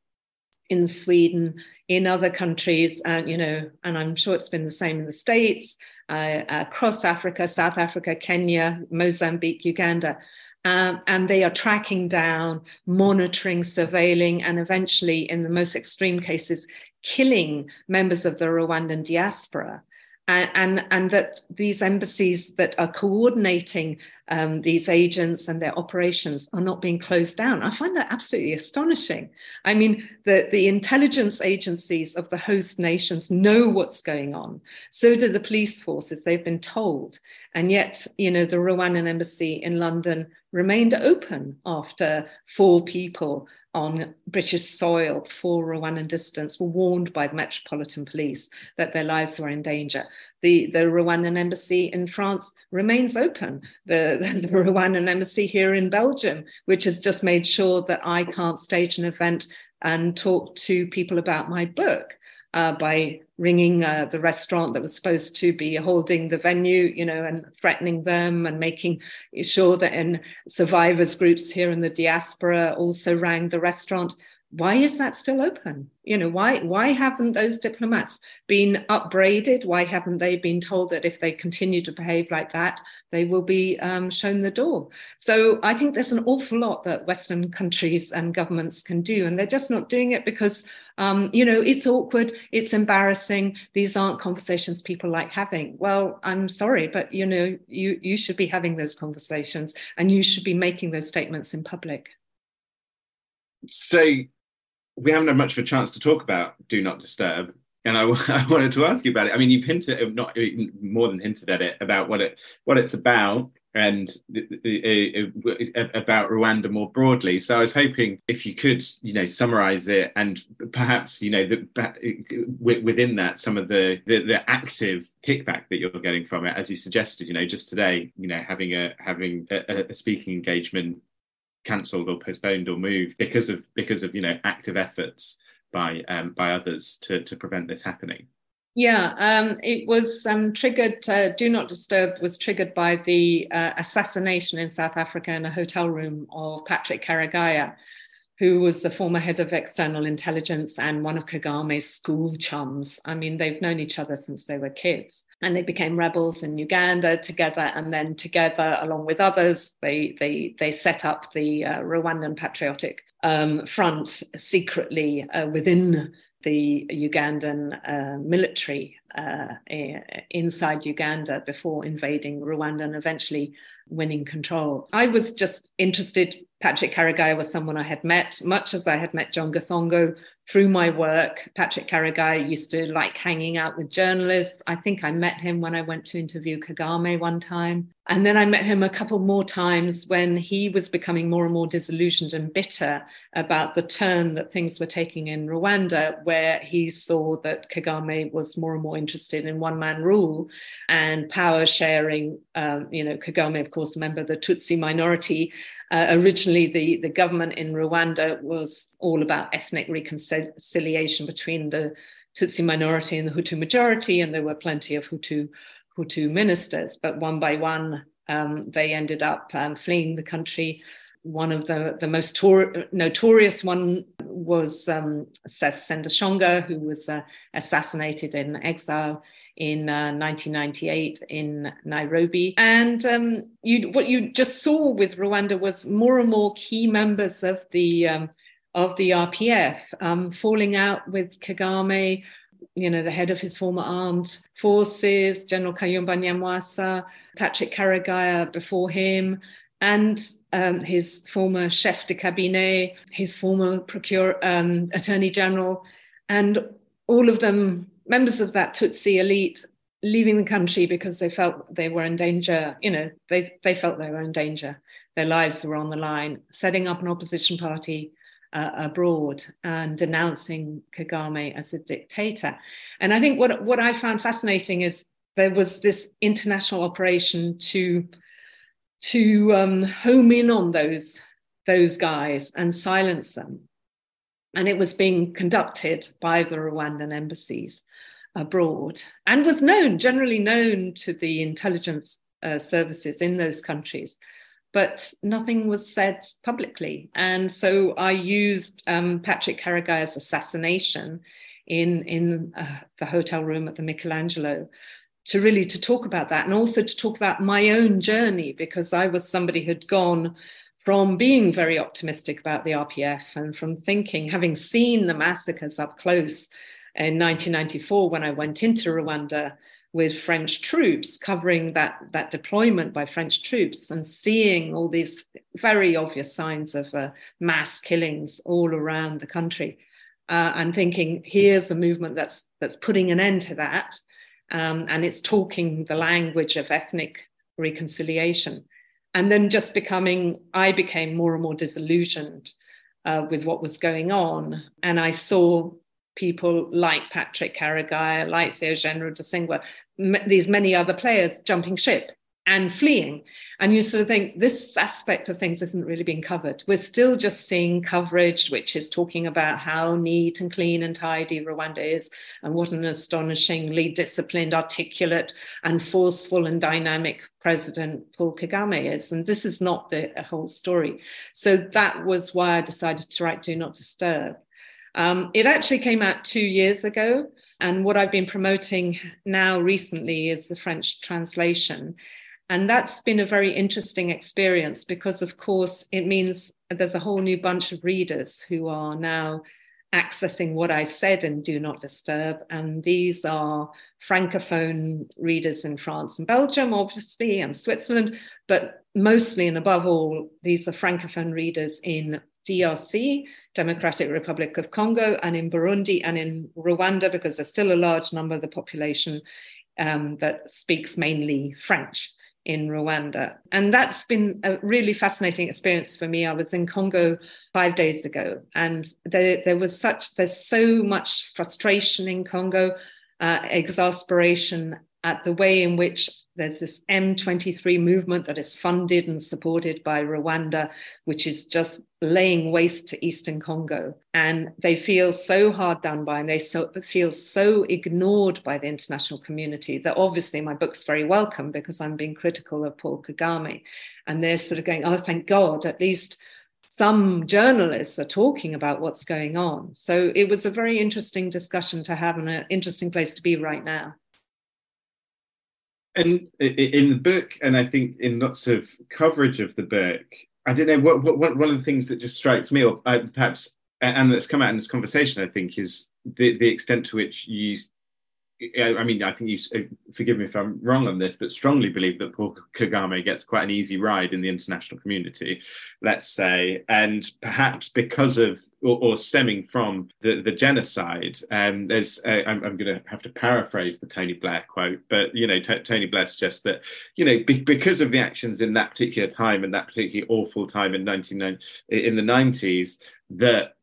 in Sweden, in other countries, and you know, and I'm sure it's been the same in the States, uh, across Africa, South Africa, Kenya, Mozambique, Uganda. Um, and they are tracking down, monitoring, surveilling, and eventually, in the most extreme cases, killing members of the Rwandan diaspora and, and, and that these embassies that are coordinating um, these agents and their operations are not being closed down. I find that absolutely astonishing. I mean, the, the intelligence agencies of the host nations know what's going on. So do the police forces. They've been told. And yet, you know, the Rwandan embassy in London remained open after four people on British soil for Rwandan dissidents were warned by the Metropolitan Police that their lives were in danger. The, the Rwandan embassy in France remains open. The, the Rwandan embassy here in Belgium, which has just made sure that I can't stage an event and talk to people about my book uh, by ringing uh, the restaurant that was supposed to be holding the venue, you know, and threatening them and making sure that in survivors groups here in the diaspora also rang the restaurant why is that still open? You know why why haven't those diplomats been upbraided? Why haven't they been told that if they continue to behave like that they will be um, shown the door? So i think there's an awful lot that western countries and governments can do and they're just not doing it because um, you know it's awkward it's embarrassing these aren't conversations people like having. Well i'm sorry but you know you you should be having those conversations and you should be making those statements in public. So we haven't had much of a chance to talk about do not disturb and I, I, wanted to ask you about it. I mean, you've hinted, uh, not uh, more than hinted at it, about what it what it's about and uh, about Rwanda more broadly. So I was hoping if you could, you know, summarize it and perhaps, you know, the, within that, some of the, the, the active kickback that you're getting from it, as you suggested, you know, just today, you know, having a having a, a speaking engagement cancelled or postponed or moved because of because of you know active efforts by um, by others to to prevent this happening. Yeah, um, it was um, triggered. Uh, Do not disturb was triggered by the uh, assassination in South Africa in a hotel room of Patrick Karegeya, who was the former head of external intelligence and one of Kagame's school chums. I mean, they've known each other since they were kids. And they became rebels in Uganda together, and then together, along with others, they they they set up the uh, Rwandan Patriotic um, Front secretly uh, within the Ugandan uh, military uh, inside Uganda before invading Rwanda and eventually winning control. I was just interested. Patrick Karegeya was someone I had met, much as I had met John Githongo through my work. Patrick Karegeya used to like hanging out with journalists. I think I met him when I went to interview Kagame one time. And then I met him a couple more times when he was becoming more and more disillusioned and bitter about the turn that things were taking in Rwanda, where he saw that Kagame was more and more interested in one man rule and power sharing. Um, you know, Kagame, of course, a member of the Tutsi minority. Uh, originally, the, the government in Rwanda was all about ethnic reconciliation between the Tutsi minority and the Hutu majority, and there were plenty of Hutu Hutu ministers, but one by one, um, they ended up um, fleeing the country one of the, the most tor- notorious one was um, Seth Sendashonga, who was uh, assassinated in exile in uh, 1998 in Nairobi. And um, you, what you just saw with Rwanda was more and more key members of the um, of the RPF um, falling out with Kagame, you know, the head of his former armed forces, General Kayumba Nyamwasa, Patrick Karegeya before him, and um, his former chef de cabinet, his former procure, um, attorney general, and all of them members of that Tutsi elite leaving the country because they felt they were in danger. You know, they, they felt they were in danger. Their lives were on the line, setting up an opposition party uh, abroad and denouncing Kagame as a dictator. And I think what, what I found fascinating is there was this international operation to, to um, home in on those, those guys and silence them. And it was being conducted by the Rwandan embassies abroad and was known, generally known to the intelligence uh, services in those countries but nothing was said publicly. And so I used um, Patrick Karegeya's assassination in, in uh, the hotel room at the Michelangelo to really to talk about that and also to talk about my own journey because I was somebody who'd gone from being very optimistic about the RPF and from thinking, having seen the massacres up close in 1994 when I went into Rwanda, with French troops, covering that, that deployment by French troops and seeing all these very obvious signs of uh, mass killings all around the country. Uh, and thinking, here's a movement that's that's putting an end to that, um, and it's talking the language of ethnic reconciliation, and then just becoming, I became more and more disillusioned uh, with what was going on, and I saw people like Patrick Karegeya, like Theogene Rudasingwa, m- these many other players jumping ship and fleeing. And you sort of think this aspect of things isn't really being covered. We're still just seeing coverage, which is talking about how neat and clean and tidy Rwanda is, and what an astonishingly disciplined, articulate, and forceful and dynamic president Paul Kagame is. And this is not the whole story. So that was why I decided to write Do Not Disturb. Um, it actually came out two years ago. And what I've been promoting now recently is the French translation. And that's been a very interesting experience because, of course, it means there's a whole new bunch of readers who are now accessing what I said in Do Not Disturb. And these are Francophone readers in France and Belgium, obviously, and Switzerland, but mostly and above all, these are Francophone readers in DRC, Democratic Republic of Congo, and in Burundi and in Rwanda, because there's still a large number of the population um, that speaks mainly French in Rwanda. And that's been a really fascinating experience for me. I was in Congo five days ago, and there, there was such, there's so much frustration in Congo, uh, exasperation at the way in which there's this M23 movement that is funded and supported by Rwanda, which is just laying waste to Eastern Congo. And they feel so hard done by, and they so, feel so ignored by the international community that obviously my book's very welcome because I'm being critical of Paul Kagame. And they're sort of going, oh, thank God, at least some journalists are talking about what's going on. So it was a very interesting discussion to have and an interesting place to be right now and in the book, and I think in lots of coverage of the book, I don't know what, what one of the things that just strikes me, or uh, perhaps, and that's come out in this conversation, I think, is the the extent to which you I mean, I think you uh, forgive me if I'm wrong on this, but strongly believe that Paul Kagame gets quite an easy ride in the international community, let's say, and perhaps because of or, or stemming from the, the genocide. Um, there's, uh, I'm, I'm going to have to paraphrase the Tony Blair quote, but you know, T- Tony Blair suggests that you know be, because of the actions in that particular time and that particularly awful time in 1990 in the 90s that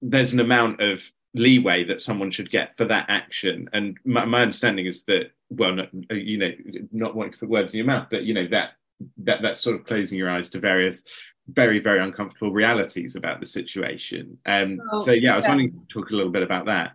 there's an amount of leeway that someone should get for that action. And my, my understanding is that, well, not, you know, not wanting to put words in your mouth, but you know that that that's sort of closing your eyes to various very very uncomfortable realities about the situation. Um, oh, so yeah, I was yeah. wanting to talk a little bit about that.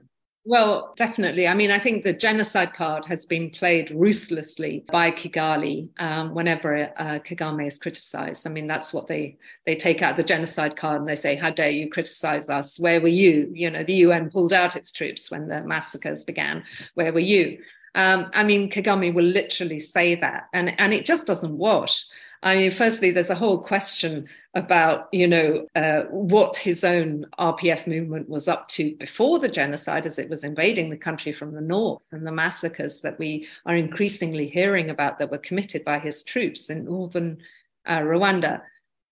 Well, definitely. I mean, I think the genocide card has been played ruthlessly by Kigali um, whenever uh, Kagame is criticized. I mean, that's what they they take out the genocide card and they say, "How dare you criticize us? Where were you? You know, the UN pulled out its troops when the massacres began. Where were you?" Um, I mean, Kagame will literally say that, and and it just doesn't wash. I mean, firstly, there's a whole question about, you know, uh, what his own RPF movement was up to before the genocide, as it was invading the country from the north, and the massacres that we are increasingly hearing about that were committed by his troops in northern uh, Rwanda.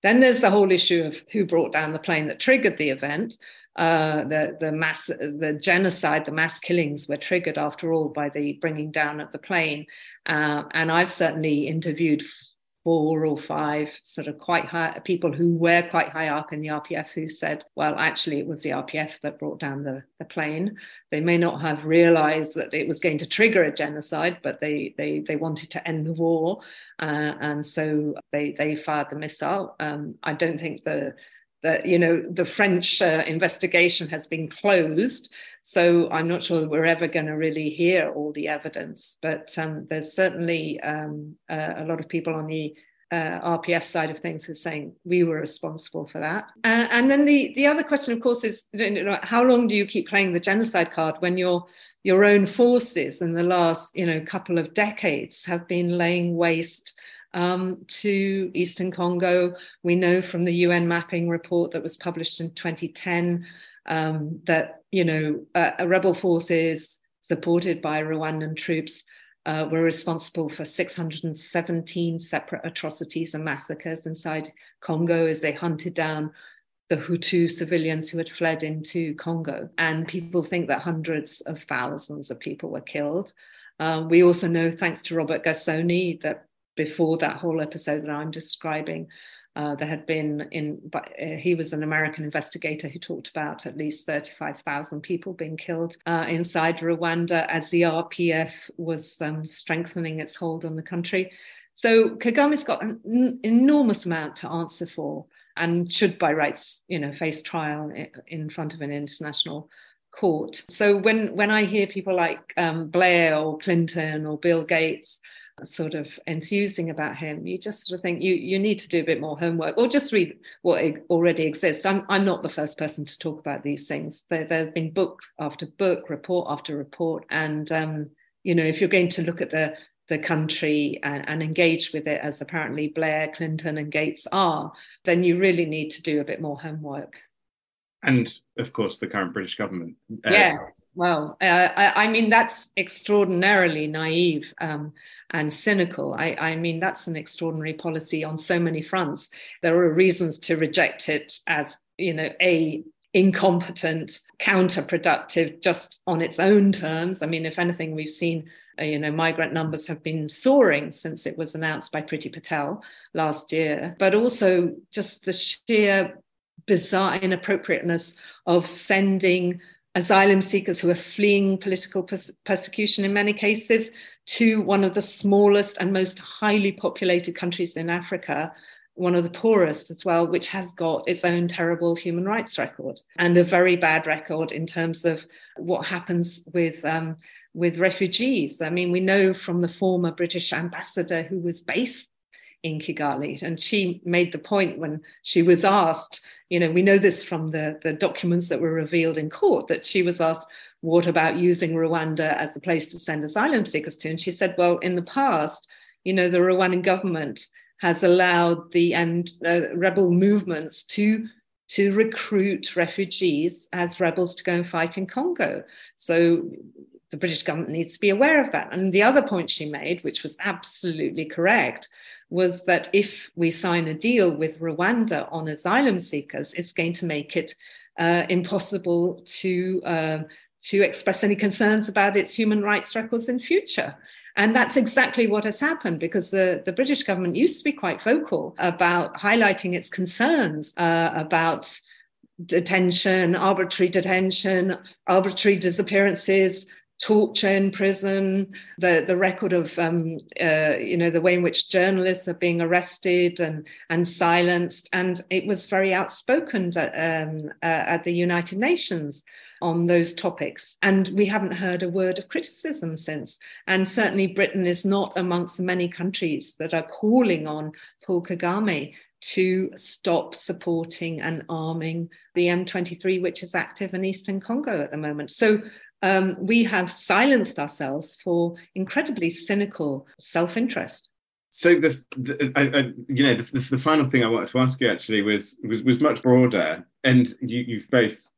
Then there's the whole issue of who brought down the plane that triggered the event. Uh, the the mass the genocide, the mass killings were triggered after all by the bringing down of the plane. Uh, and I've certainly interviewed four or five sort of quite high people who were quite high up in the RPF who said, well, actually, it was the RPF that brought down the, the plane. They may not have realized that it was going to trigger a genocide, but they they they wanted to end the war, uh, and so they they fired the missile. Um, I don't think the that you know the French uh, investigation has been closed, so I'm not sure we're ever going to really hear all the evidence. But um, there's certainly um, uh, a lot of people on the uh, RPF side of things who are saying we were responsible for that. Uh, and then the the other question, of course, is you know, how long do you keep playing the genocide card when your your own forces in the last you know couple of decades have been laying waste um, to Eastern Congo. We know from the UN mapping report that was published in 2010 um, that you know uh, rebel forces supported by Rwandan troops uh, were responsible for 617 separate atrocities and massacres inside Congo as they hunted down the Hutu civilians who had fled into Congo. And people think that hundreds of thousands of people were killed. Uh, we also know, thanks to Robert Gersony, that before that whole episode that I'm describing. Uh, there had been in, but uh, he was an American investigator who talked about at least 35,000 people being killed uh, inside Rwanda as the RPF was um, strengthening its hold on the country. So Kagame's got an n- enormous amount to answer for and should by rights, you know, face trial in front of an international court. So when when I hear people like um, Blair or Clinton or Bill Gates sort of enthusing about him, you just sort of think you you need to do a bit more homework or just read what already exists. I'm I'm not the first person to talk about these things. There there have been book after book, report after report, and um, you know if you're going to look at the the country and, and, engage with it as apparently Blair, Clinton, and Gates are, then you really need to do a bit more homework and of course the current British government. Uh, yes, well, uh, I, I, mean that's extraordinarily naive um, and cynical. I, I, mean that's an extraordinary policy on so many fronts. There are reasons to reject it as you know a incompetent, counterproductive, just on its own terms. I mean, if anything, we've seen uh, you know migrant numbers have been soaring since it was announced by Priti Patel last year, but also just the sheer bizarre inappropriateness of sending asylum seekers who are fleeing political pers- persecution in many cases to one of the smallest and most highly populated countries in Africa, one of the poorest as well, which has got its own terrible human rights record and a very bad record in terms of what happens with. Um, with refugees. I mean, we know from the former British ambassador who was based in Kigali. And she made the point when she was asked, you know, we know this from the, the documents that were revealed in court, that she was asked, what about using Rwanda as a place to send asylum seekers to? And she said, well, in the past, you know, the Rwandan government has allowed the um, uh, rebel movements to to recruit refugees as rebels to go and fight in Congo. So the British government needs to be aware of that. And the other point she made, which was absolutely correct, was that if we sign a deal with Rwanda on asylum seekers, it's going to make it uh, impossible to uh, to express any concerns about its human rights records in future. And that's exactly what has happened because the, the British government used to be quite vocal about highlighting its concerns uh, about detention, arbitrary detention, arbitrary disappearances, torture in prison, the, the record of, um, uh, you know, the way in which journalists are being arrested and, and silenced. And it was very outspoken at, um, uh, at the United Nations on those topics. And we haven't heard a word of criticism since. And certainly Britain is not amongst many countries that are calling on Paul Kagame to stop supporting and arming the M23, which is active in Eastern Congo at the moment. So um, we have silenced ourselves for incredibly cynical self interest. So the, the I, I, you know the, the, final thing I wanted to ask you actually was was, was much broader, and you, you've both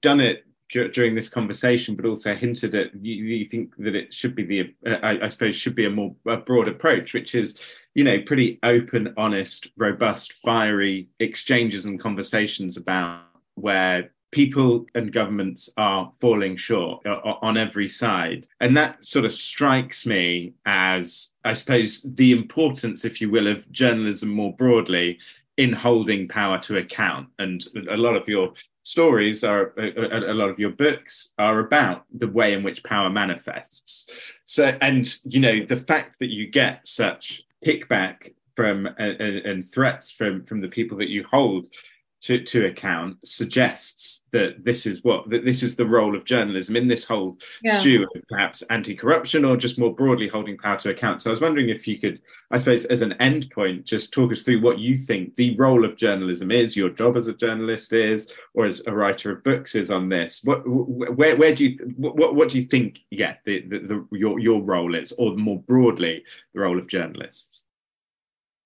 done it during this conversation, but also hinted at you, you think that it should be the uh, I, I, suppose should be a more a broad approach, which is you know pretty open, honest, robust, fiery exchanges and conversations about where people and governments are falling short uh, on every side. And that sort of strikes me as, I suppose, the importance, if you will, of journalism more broadly in holding power to account. And a lot of your stories are, a, lot of your books are about the way in which power manifests. So, and, you know, the fact that you get such kickback from and, and threats from from the people that you hold to, to account suggests that this is what that this is the role of journalism in this whole yeah. stew of perhaps anti-corruption or just more broadly holding power to account. So I was wondering if you could, I suppose, as an end point, just talk us through what you think the role of journalism is, your job as a journalist is, or as a writer of books is on this. What where where do you what what do you think? Yeah, the, the, the your your role is, or more broadly, the role of journalists.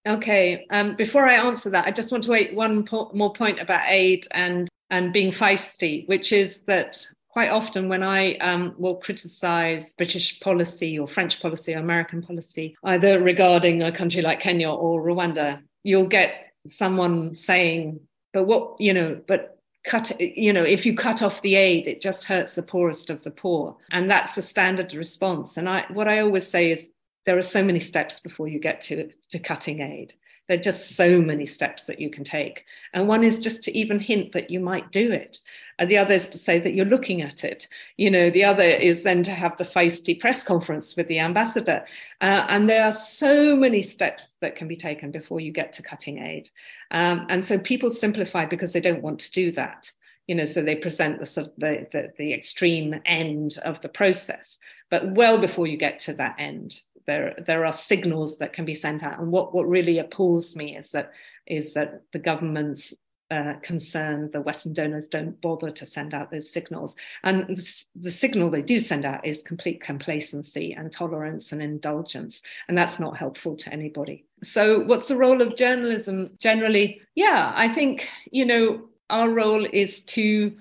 Okay. Um, before I answer that, I just want to make one po- more point about aid and and being feisty, which is that quite often when I um, will criticize British policy or French policy or American policy, either regarding a country like Kenya or Rwanda, you'll get someone saying, "But what you know, but." cut you know if you cut off the aid it just hurts the poorest of the poor and that's the standard response and i what i always say is there are so many steps before you get to, to cutting aid. There are just so many steps that you can take. And one is just to even hint that you might do it. And the other is to say that you're looking at it. You know, the other is then to have the feisty press conference with the ambassador. Uh, and there are so many steps that can be taken before you get to cutting aid. Um, and so people simplify because they don't want to do that you know so they present the sort of the, the, the extreme end of the process but well before you get to that end there there are signals that can be sent out. And what what really appalls me is that is that the government's uh, concern the Western donors don't bother to send out those signals. And the, signal they do send out is complete complacency and tolerance and indulgence. And that's not helpful to anybody. So, what's the role of journalism generally? Yeah, I think, you know, our role is to.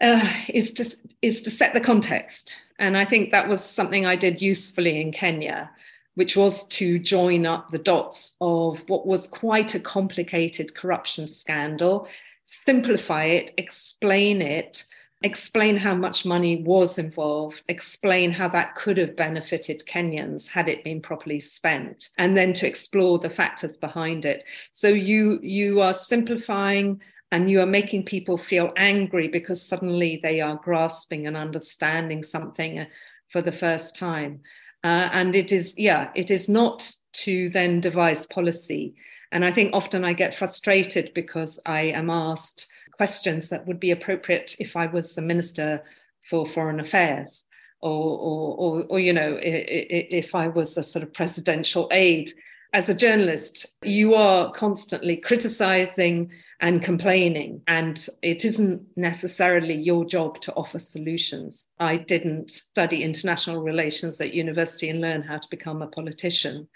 Uh, is to is to set the context and I think that was something I did usefully in Kenya, which was to join up the dots of what was quite a complicated corruption scandal, simplify it, explain it, explain how much money was involved, explain how that could have benefited Kenyans had it been properly spent, and then to explore the factors behind it. So you you are simplifying and you are making people feel angry because suddenly they are grasping and understanding something uh, for the first time. Uh, and it is, yeah, it is not to then devise policy. And I think often I get frustrated because I am asked questions that would be appropriate if I was the Minister for Foreign Affairs. Or, or, or, or you know, if I was a sort of presidential aide as a journalist, you are constantly criticizing and complaining, and it isn't necessarily your job to offer solutions. I didn't study international relations at university and learn how to become a politician.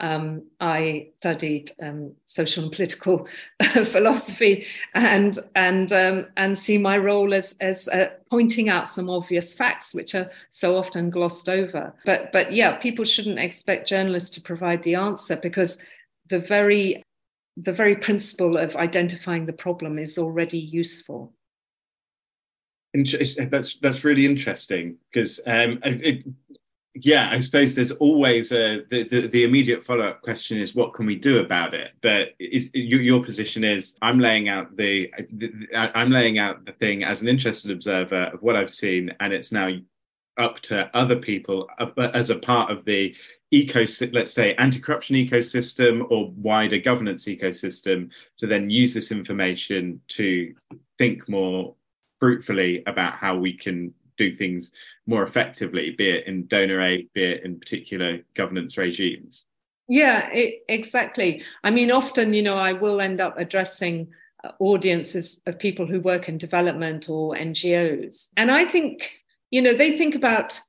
Um, I studied um, social and political philosophy and and um, and see my role as as uh, pointing out some obvious facts which are so often glossed over. But but yeah, people shouldn't expect journalists to provide the answer because the very the very principle of identifying the problem is already useful. That's that's really interesting because um, it, yeah, I suppose there's always a the, the, the immediate follow up question is what can we do about it? But is, your, your position is I'm laying out the, the I'm laying out the thing as an interested observer of what I've seen, and it's now up to other people uh, as a part of the ecosystem, let's say anti-corruption ecosystem or wider governance ecosystem, to then use this information to think more fruitfully about how we can do things more effectively, be it in donor aid, be it in particular governance regimes. Yeah, it, exactly. I mean, often, you know, I will end up addressing uh, audiences of people who work in development or NGOs. And I think, you know, they think about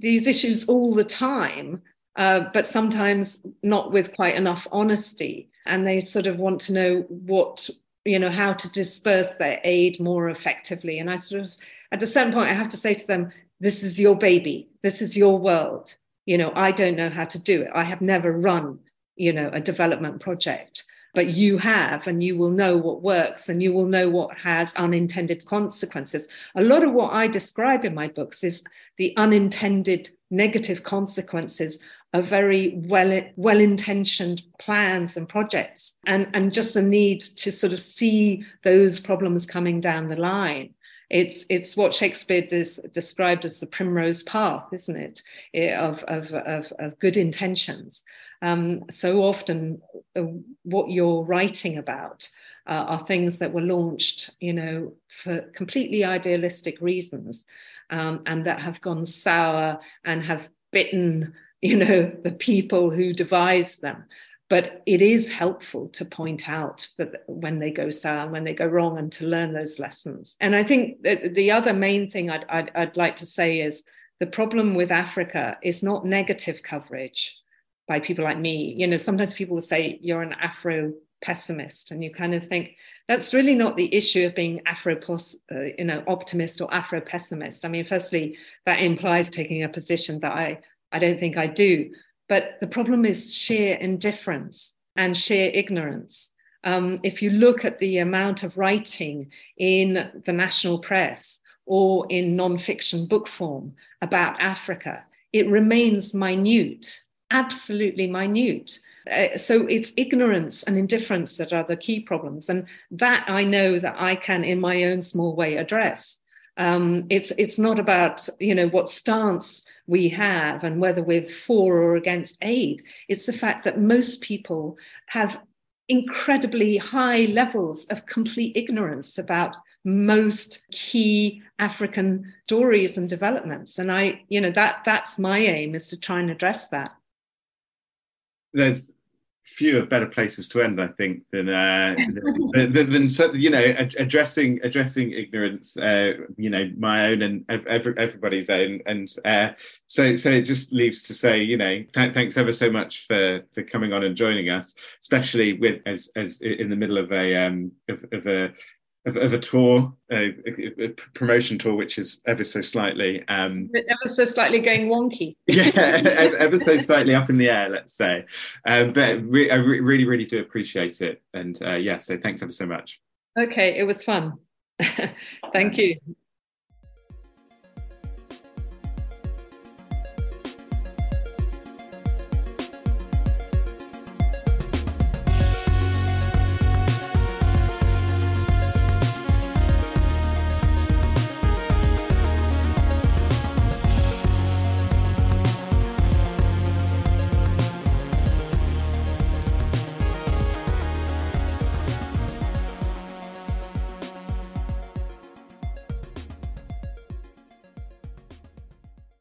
these issues all the time, uh, but sometimes not with quite enough honesty. And they sort of want to know what, you know, how to disperse their aid more effectively. And I sort of, at a certain point, I have to say to them, this is your baby, this is your world. You know, I don't know how to do it. I have never run, you know, a development project but you have, and you will know what works and you will know what has unintended consequences. A lot of what I describe in my books is the unintended negative consequences of very well well intentioned plans and projects and and just the need to sort of see those problems coming down the line it's it's what Shakespeare des, described as the primrose path, isn't it? Of of of, of good intentions. Um, so often, uh, what you're writing about uh, are things that were launched, you know, for completely idealistic reasons, um, and that have gone sour and have bitten, you know, the people who devised them. But it is helpful to point out that when they go sour, when they go wrong, and to learn those lessons. And I think the other main thing I'd, I'd, I'd like to say is the problem with Africa is not negative coverage by people like me. You know, sometimes people will say you're an Afro pessimist, and you kind of think that's really not the issue of being Afro, uh, you know, optimist or Afro pessimist. I mean, firstly, that implies taking a position that I I don't think I do. But the problem is sheer indifference and sheer ignorance. Um, if you look at the amount of writing in the national press or in non-fiction book form about Africa, it remains minute absolutely minute. Uh, so it's ignorance and indifference that are the key problems, and that I know that I can, in my own small way, address. Um, it's it's not about you know what stance we have and whether we're for or against aid. It's the fact that most people have incredibly high levels of complete ignorance about most key African stories and developments. And I, you know, that that's my aim is to try and address that fewer better places to end, I think, than uh, than, than, than, you know addressing addressing ignorance. Uh, you know, my own and every, everybody's own, and uh, so so it just leaves to say, you know, th- thanks ever so much for for coming on and joining us, especially with as as in the middle of a um of, of a of, of a tour, a, a, promotion tour, which is ever so slightly, um, ever so slightly going wonky. yeah, ever so slightly up in the air, let's say. Um, but re- I re- really, really do appreciate it, and uh, yeah, so thanks ever so much. Okay, it was fun. Thank you.